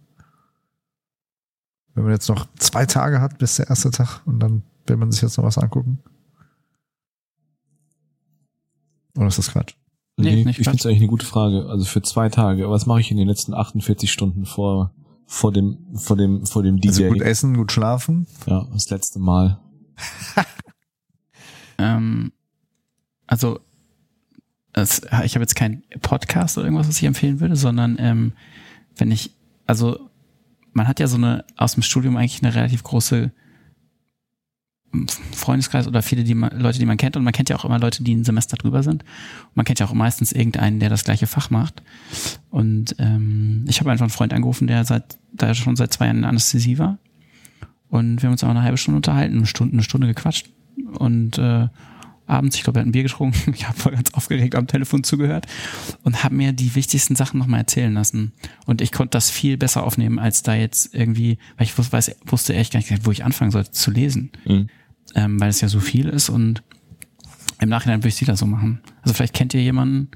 Wenn man jetzt noch zwei Tage hat bis der erste Tag und dann will man sich jetzt noch was angucken. Oder ist das Quatsch? Nee, Nee, nicht ich finde es eigentlich eine gute Frage. Also für zwei Tage. Was mache ich in den letzten 48 Stunden vor vor dem vor dem vor dem Also DJ? gut essen, gut schlafen. ja, das letzte Mal. Ähm, also es, ich habe jetzt keinen Podcast oder irgendwas, was ich empfehlen würde, sondern ähm, wenn ich, also man hat ja so eine aus dem Studium eigentlich eine relativ große Freundeskreis oder viele die man, Leute, die man kennt und man kennt ja auch immer Leute, die ein Semester drüber sind. Und man kennt ja auch meistens irgendeinen, der das gleiche Fach macht. Und ähm, ich habe einfach einen Freund angerufen, der seit, da schon seit zwei Jahren in Anästhesie war. Und wir haben uns auch eine halbe Stunde unterhalten, eine Stunde, eine Stunde gequatscht. Und äh, abends, ich glaube, er hat ein Bier getrunken. Ich habe voll ganz aufgeregt am Telefon zugehört und habe mir die wichtigsten Sachen nochmal erzählen lassen. Und ich konnte das viel besser aufnehmen, als da jetzt irgendwie, weil ich wusste, weiß, wusste ehrlich gar nicht, wo ich anfangen sollte zu lesen. Mhm. Ähm, weil es ja so viel ist und im Nachhinein würde ich sie das so machen. Also vielleicht kennt ihr jemanden,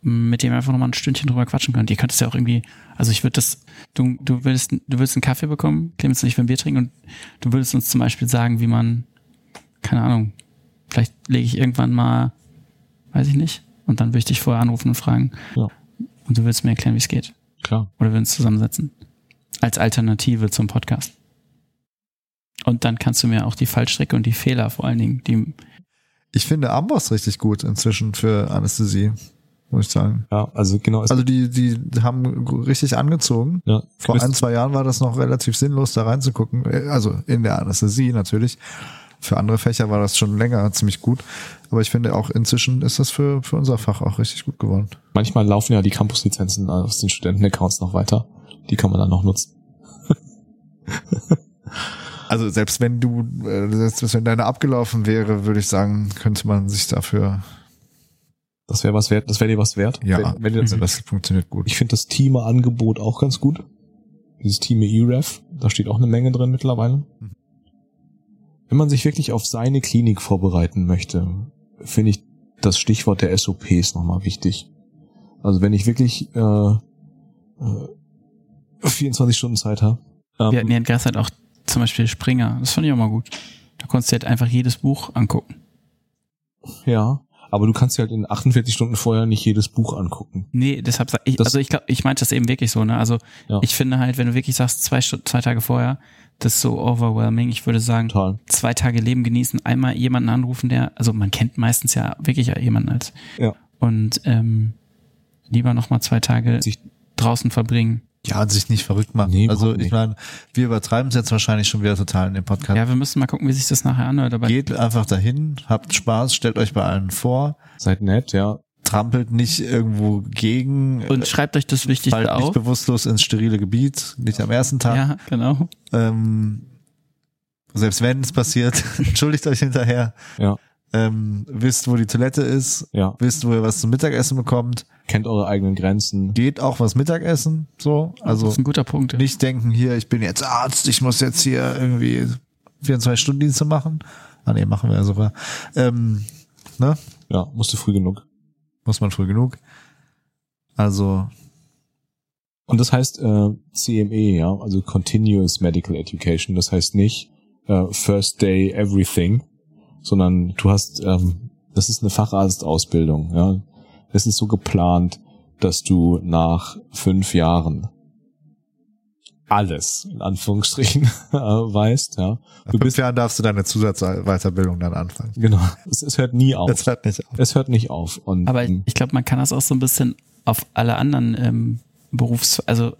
mit dem ihr einfach nochmal ein Stündchen drüber quatschen könnt. Ihr könnt es ja auch irgendwie, also ich würde das, du, du willst, du willst einen Kaffee bekommen, Clemens und ich ein Bier trinken und du würdest uns zum Beispiel sagen, wie man, keine Ahnung, vielleicht lege ich irgendwann mal, weiß ich nicht, und dann würde ich dich vorher anrufen und fragen. Ja. Und du willst mir erklären, wie es geht. Klar. Oder wir uns zusammensetzen. Als Alternative zum Podcast. Und dann kannst du mir auch die Fallstrecke und die Fehler vor allen Dingen, die, Ich finde Amboss richtig gut inzwischen für Anästhesie, muss ich sagen. Ja, also genau. Es, Also die, die haben richtig angezogen. ja, Vor ein, zwei Jahren war das noch relativ sinnlos, da reinzugucken. Also in der Anästhesie natürlich. Für andere Fächer war das schon länger ziemlich gut. Aber ich finde auch inzwischen ist das für, für unser Fach auch richtig gut geworden. manchmal laufen ja die Campus-Lizenzen aus den Studentenaccounts noch weiter. Die kann man dann noch nutzen. Also selbst wenn du, äh, selbst wenn deine abgelaufen wäre, würde ich sagen, könnte man sich dafür, Das wäre was wert. Das wäre dir was wert. ja, Wenn, wenn das, das funktioniert gut. ich finde das Team-Angebot auch ganz gut. Dieses Team EREF, da steht auch eine Menge drin mittlerweile. Mhm. Wenn man sich wirklich auf seine Klinik vorbereiten möchte, finde ich das Stichwort der SOPs nochmal wichtig. Also wenn ich wirklich äh, äh, 24 Stunden Zeit habe. Ähm, wir hatten ja in Gersheit auch zum Beispiel Springer. Das fand ich auch mal gut. Da konntest du halt einfach jedes Buch angucken. ja, aber du kannst dir halt in 48 Stunden vorher nicht jedes Buch angucken. Nee, deshalb sag ich, Das- also ich glaube, ich meinte das eben wirklich so, ne? Also Ja. ich finde halt, wenn du wirklich sagst, zwei, Stu- zwei Tage vorher, das ist so overwhelming. Ich würde sagen, Total. zwei Tage Leben genießen, einmal jemanden anrufen, der, also man kennt meistens ja wirklich ja jemanden als. Ja. Und ähm, lieber nochmal zwei Tage Sich- draußen verbringen. Ja, und sich nicht verrückt machen. Nee, also ich meine, wir übertreiben es jetzt wahrscheinlich schon wieder total in dem Podcast. Ja, wir müssen mal gucken, wie sich das nachher anhört. Aber Geht einfach dahin, habt Spaß, stellt euch bei allen vor, Seid nett, ja. Trampelt nicht irgendwo gegen, und schreibt euch das fallt Wichtigste nicht auf. bewusstlos ins sterile Gebiet, nicht am ersten Tag. Ja, genau. Ähm, selbst wenn es passiert, entschuldigt euch hinterher. Ja. ähm, wisst, wo die Toilette ist, Ja. wisst, wo ihr was zum Mittagessen bekommt, Kennt eure eigenen Grenzen. geht auch was Mittagessen, so. das Also ist ein guter Punkt. nicht denken, hier, ich bin jetzt Arzt, ich muss jetzt hier irgendwie 24 Stunden Dienste machen. Ah nee, machen wir ja sogar. Ähm, ne? Ja, musste früh genug. Muss man früh genug. Also, Und das heißt äh, CME, ja, also Continuous Medical Education. Das heißt nicht äh, First Day Everything, sondern du hast, ähm, das ist eine Facharztausbildung, ja. Es ist so geplant, dass du nach fünf Jahren alles, in Anführungsstrichen, äh, weißt, ja. nach Du fünf bist, Jahren darfst du deine Zusatzweiterbildung dann anfangen. genau, es, es hört nie auf. Das hört nicht auf. Es hört nicht auf. Und, Aber ähm, ich glaube, man kann das auch so ein bisschen auf alle anderen ähm, Berufs, also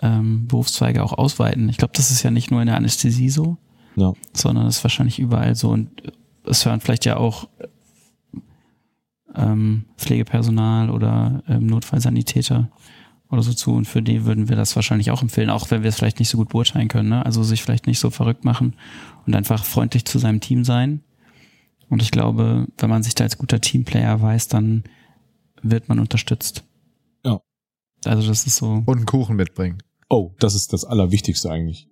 ähm, Berufszweige auch ausweiten. Ich glaube, das ist ja nicht nur in der Anästhesie so, ja. sondern ist wahrscheinlich überall so. Und es hören vielleicht ja auch ähm, Pflegepersonal oder ähm, Notfallsanitäter oder so zu. Und für die würden wir das wahrscheinlich auch empfehlen, auch wenn wir es vielleicht nicht so gut beurteilen können. Ne? Also sich vielleicht nicht so verrückt machen und einfach freundlich zu seinem Team sein. Und ich glaube, wenn man sich da als guter Teamplayer weiß, dann wird man unterstützt. Ja. Also das ist so. Und einen Kuchen mitbringen. Oh, das ist das Allerwichtigste eigentlich.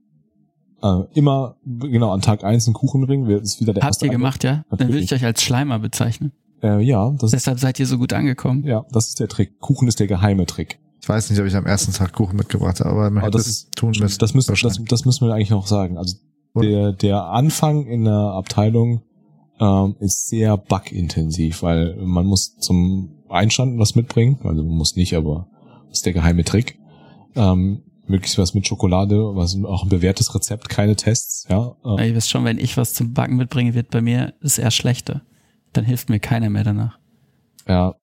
Äh, immer, genau, an Tag eins einen Kuchen bringen. Das ist wieder der Habt erste ihr Eindruck. gemacht, ja? Dann würde ich euch als Schleimer bezeichnen. Äh, ja, das ist, Deshalb seid ihr so gut angekommen. ja, das ist der Trick. Kuchen ist der geheime Trick. Ich weiß nicht, ob ich am ersten Tag Kuchen mitgebracht habe, aber man Aber hätte das es ist, tun müssen. das müssen, das, das müssen wir eigentlich noch sagen. Also Und- der, der Anfang in der Abteilung ähm, ist sehr bug-intensiv, weil man muss zum Einstand was mitbringen. Also man muss nicht, aber das ist der geheime Trick. Ähm, möglichst was mit Schokolade, was auch ein bewährtes Rezept, keine Tests, ja. Ja, Äh, ihr wisst schon, wenn ich was zum Backen mitbringe, wird bei mir das eher schlechter. Dann hilft mir keiner mehr danach. ja.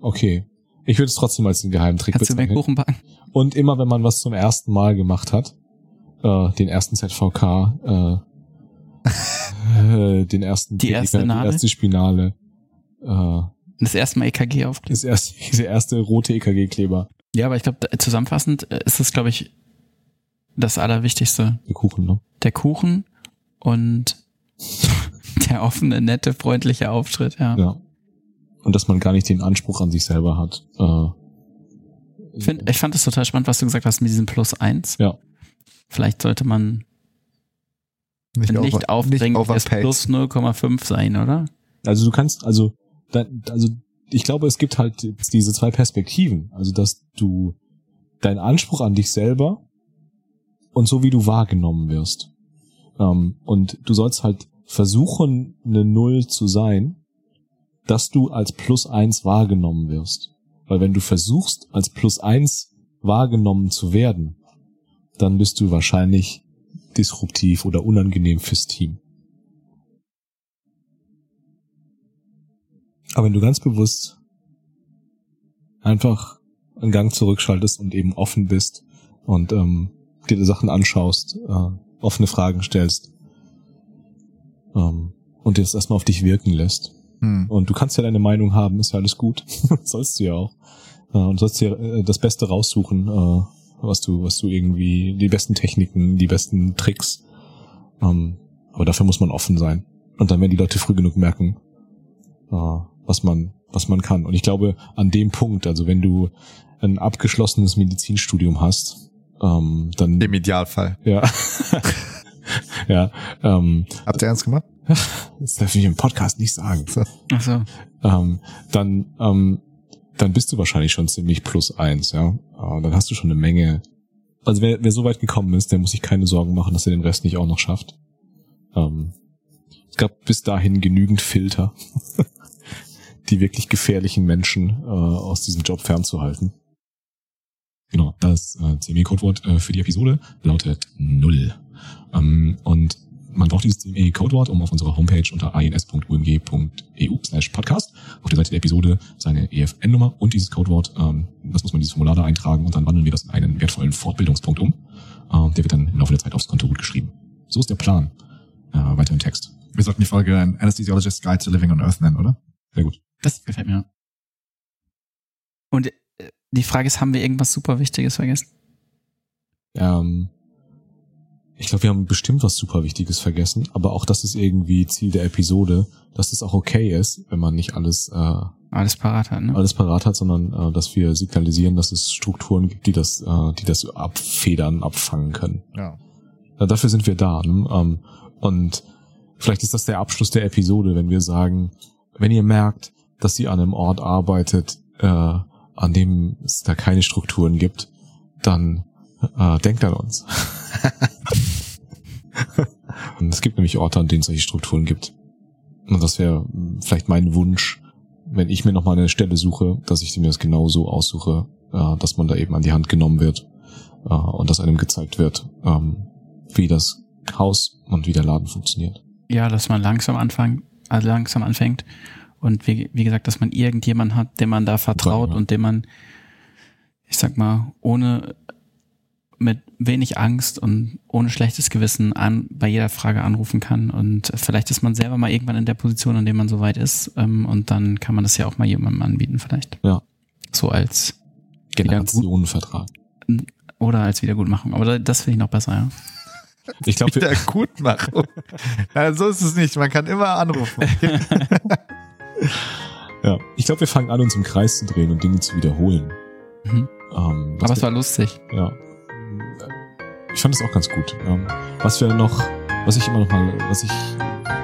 Okay. Ich würde es trotzdem als einen geheimen Trick Kannst du bezeichnen. Kuchen backen? Und immer wenn man was zum ersten Mal gemacht hat, äh, den ersten ZVK, äh, äh, den ersten Die erste die Nadel? erste Spinale, äh, Das erste Mal EKG aufklären. das erste, diese erste rote EKG-Kleber, Ja, aber ich glaube, zusammenfassend äh, ist das, glaube ich, das Allerwichtigste. der Kuchen, ne? Der Kuchen und der offene, nette, freundliche Auftritt, ja. Ja. Und dass man gar nicht den Anspruch an sich selber hat. Äh, Ich, find, ich fand es total spannend, was du gesagt hast mit diesem Plus eins. Ja. Vielleicht sollte man nicht, nicht, over- aufdringend nicht es plus 0,5 sein, oder? Also du kannst, also, da, also ich glaube, es gibt halt jetzt diese zwei Perspektiven. Also, dass du deinen Anspruch an dich selber und so wie du wahrgenommen wirst. Ähm, und du sollst halt versuchen, eine Null zu sein, dass du als plus eins wahrgenommen wirst. Weil wenn du versuchst, als plus eins wahrgenommen zu werden, dann bist du wahrscheinlich disruptiv oder unangenehm fürs Team. Aber wenn du ganz bewusst einfach einen Gang zurückschaltest und eben offen bist und ähm, dir Sachen anschaust, äh, offene Fragen stellst ähm, und das erstmal auf dich wirken lässt. Hm. Und du kannst ja deine Meinung haben, ist ja alles gut. sollst du ja auch. Äh, und sollst dir äh, das Beste raussuchen, äh, was du, was du irgendwie, die besten Techniken, die besten Tricks. Ähm, aber dafür muss man offen sein. Und dann werden die Leute früh genug merken, was man, was man kann. Und ich glaube, an dem Punkt, also wenn du ein abgeschlossenes Medizinstudium hast, ähm, dann Im Idealfall. ja, ja, ähm, Habt ihr ernst gemacht? das darf ich im Podcast nicht sagen. Ach so. Ähm, dann, ähm, dann bist du wahrscheinlich schon ziemlich plus eins, ja. Äh, dann hast du schon eine Menge. Also wer, wer so weit gekommen ist, der muss sich keine Sorgen machen, dass er den Rest nicht auch noch schafft. Ähm, es gab bis dahin genügend Filter, die wirklich gefährlichen Menschen äh, aus diesem Job fernzuhalten. Genau, das äh, CME-Codewort äh, für die Episode lautet null. Ähm, und man braucht dieses CME-Codewort, um auf unserer Homepage unter ins.umg.eu slash podcast auf der Seite der Episode seine EFN-Nummer und dieses Codewort, ähm, das muss man in dieses Formular da eintragen und dann wandeln wir das in einen wertvollen Fortbildungspunkt um. Ähm, der wird dann im Laufe der Zeit aufs Konto gut geschrieben. So ist der Plan. Äh, weiter im Text. Wir sollten die Folge ein Anesthesiologist's Guide to Living on Earth nennen, oder? Sehr gut. Das gefällt mir. Und äh, die Frage ist, haben wir irgendwas super Wichtiges vergessen? Ähm, ich glaube, wir haben bestimmt was super Wichtiges vergessen, aber auch das ist irgendwie Ziel der Episode, dass es auch okay ist, wenn man nicht alles äh, Alles parat hat, ne? alles parat hat, sondern äh, dass wir signalisieren, dass es Strukturen gibt, die das, äh, die das abfedern, abfangen können. Ja. Ja, dafür sind wir da. Ne? Ähm, und vielleicht ist das der Abschluss der Episode, wenn wir sagen, wenn ihr merkt, dass ihr an einem Ort arbeitet, äh, an dem es da keine Strukturen gibt, dann äh, denkt an uns. und es gibt nämlich Orte, an denen es solche Strukturen gibt. Und das wäre mh, vielleicht mein Wunsch, wenn ich mir nochmal eine Stelle suche, dass ich mir das genau so aussuche, äh, dass man da eben an die Hand genommen wird äh, und dass einem gezeigt wird, ähm, wie das Haus und wie der Laden funktioniert. Ja, dass man langsam anfangen, also langsam anfängt und wie, wie gesagt, dass man irgendjemanden hat, dem man da vertraut Ja. und dem man, ich sag mal, ohne mit wenig Angst und ohne schlechtes Gewissen an, bei jeder Frage anrufen kann. Und vielleicht ist man selber mal irgendwann in der Position, in der man soweit ist. Ähm, und dann kann man das ja auch mal jemandem anbieten, vielleicht. Ja. So als. Generationenvertrag. oder als Wiedergutmachung. Aber da- das finde ich noch besser, ja. Ich glaube, wir, Wiedergutmachung. ja, so ist es nicht. Man kann immer anrufen. ja, ich glaube, wir fangen an, uns im Kreis zu drehen und Dinge zu wiederholen. Mhm. Ähm, Aber was es war lustig. ja. Ich fand es auch ganz gut. Ähm, was wir noch, was ich immer noch mal, was ich,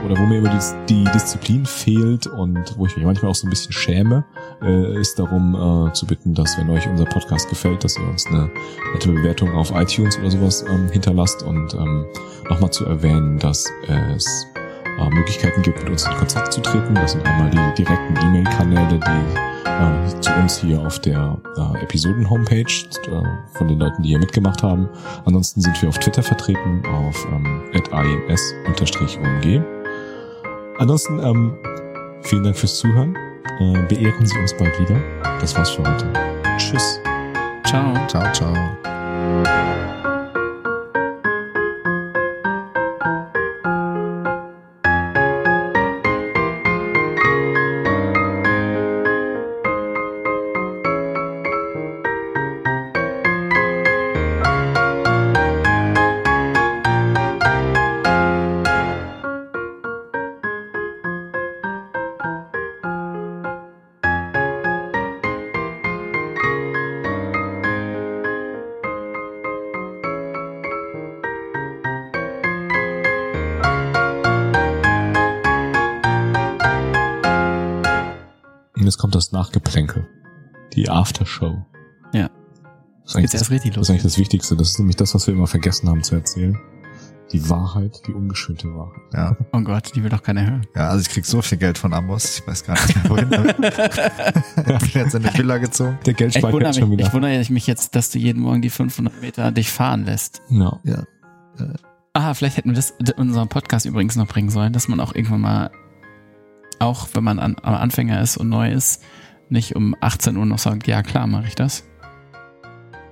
oder wo mir immer die, die Disziplin fehlt und wo ich mich manchmal auch so ein bisschen schäme, äh, ist darum äh, zu bitten, dass wenn euch unser Podcast gefällt, dass ihr uns eine nette Bewertung auf iTunes oder sowas ähm, hinterlasst und ähm, nochmal zu erwähnen, dass es äh, Möglichkeiten gibt, mit uns in Kontakt zu treten. Das sind einmal die direkten E-Mail-Kanäle, die äh, zu uns hier auf der äh, Episoden-Homepage äh, von den Leuten, die hier mitgemacht haben. Ansonsten sind wir auf Twitter vertreten, auf ähm, @ins_omg. Ansonsten ähm, vielen Dank fürs Zuhören. Äh, beehren Sie uns bald wieder. Das war's für heute. Tschüss. Ciao. ciao, ciao. Jetzt kommt das Nachgeplänkel. Die Aftershow. Ja. Das ist eigentlich Jetzt erst richtig Das los. ist eigentlich das Wichtigste. Das ist nämlich das, was wir immer vergessen haben zu erzählen. Die Wahrheit, die ungeschönte Wahrheit. Ja. Oh Gott, die will doch keiner hören. ja, also ich krieg so viel Geld von Amos. Ich weiß gar nicht mehr, wohin. damit. ich bin jetzt in eine Villa gezogen. Der Ich Geldspeicher ist schon wieder. ich wundere mich jetzt, dass du jeden Morgen die 500 Meter dich fahren lässt. ja. Ja. Ah, vielleicht hätten wir das in unserem Podcast übrigens noch bringen sollen, dass man auch irgendwann mal, auch wenn man an, am Anfänger ist und neu ist, nicht um 18 Uhr noch sagt, ja klar, mache ich das.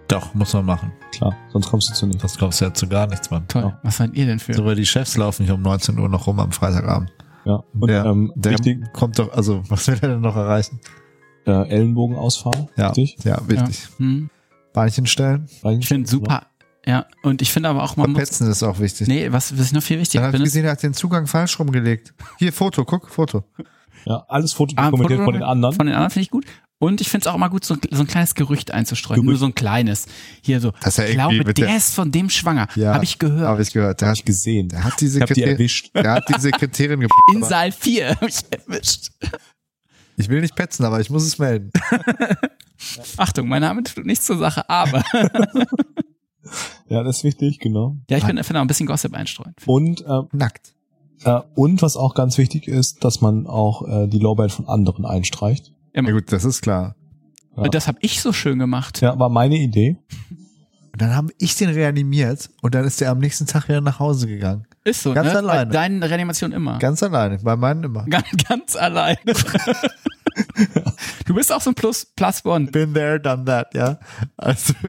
Doch, muss man machen. Klar, sonst kommst du zu nichts. Das glaubst du ja zu gar nichts, Mann. Toll. Ja. Was seid ihr denn für? Sogar die Chefs laufen nicht um 19 Uhr noch rum am Freitagabend. Ja. Und der ähm, der wichtig, kommt doch, also was will er denn noch erreichen? äh, Ellenbogen ausfahren. Ja, Richtig? ja, wichtig. Ja. Hm. Beinchen stellen. Ich finde super. Ja, und ich finde aber auch, man muss. Verpetzen ist auch wichtig. Nee, was, was ich noch viel Dann wichtiger habe ich finde, gesehen, er hat den Zugang falsch rumgelegt. Hier, Foto, guck, Foto. Ja, alles Foto Ah, dokumentiert Foto- von den anderen. Von den anderen finde ich gut. Und ich finde es auch immer gut, so, so ein kleines Gerücht einzustreuen. Gerücht. Nur so ein kleines. Hier so. Das ist ja ich glaube, der, der- ist von dem schwanger. Ja, Habe ich gehört. Habe ich gehört. Der Hab hat, ich gesehen. der hat die Ich hab die der hat die Sekretärin ge In Saal 4 habe ich erwischt. Ich will nicht petzen, aber ich muss es melden. Achtung, mein Name tut nichts zur Sache, aber. Ja, das ist wichtig, genau. ja, ich finde find auch ein bisschen Gossip einstreuen. Und, äh, Nackt. äh, und was auch ganz wichtig ist, dass man auch äh, die Lorbeeren von anderen einstreicht. Ja gut, das ist klar. Ja. Das habe ich so schön gemacht. Ja, war meine Idee. Und dann habe ich den reanimiert und dann ist der am nächsten Tag wieder nach Hause gegangen. Ist so, Ganz ne? alleine. Bei deinen Reanimationen immer. Ganz alleine, bei meinen immer. ganz, ganz allein. du bist auch so ein Plus, Plus One. Been there, done that, ja. Also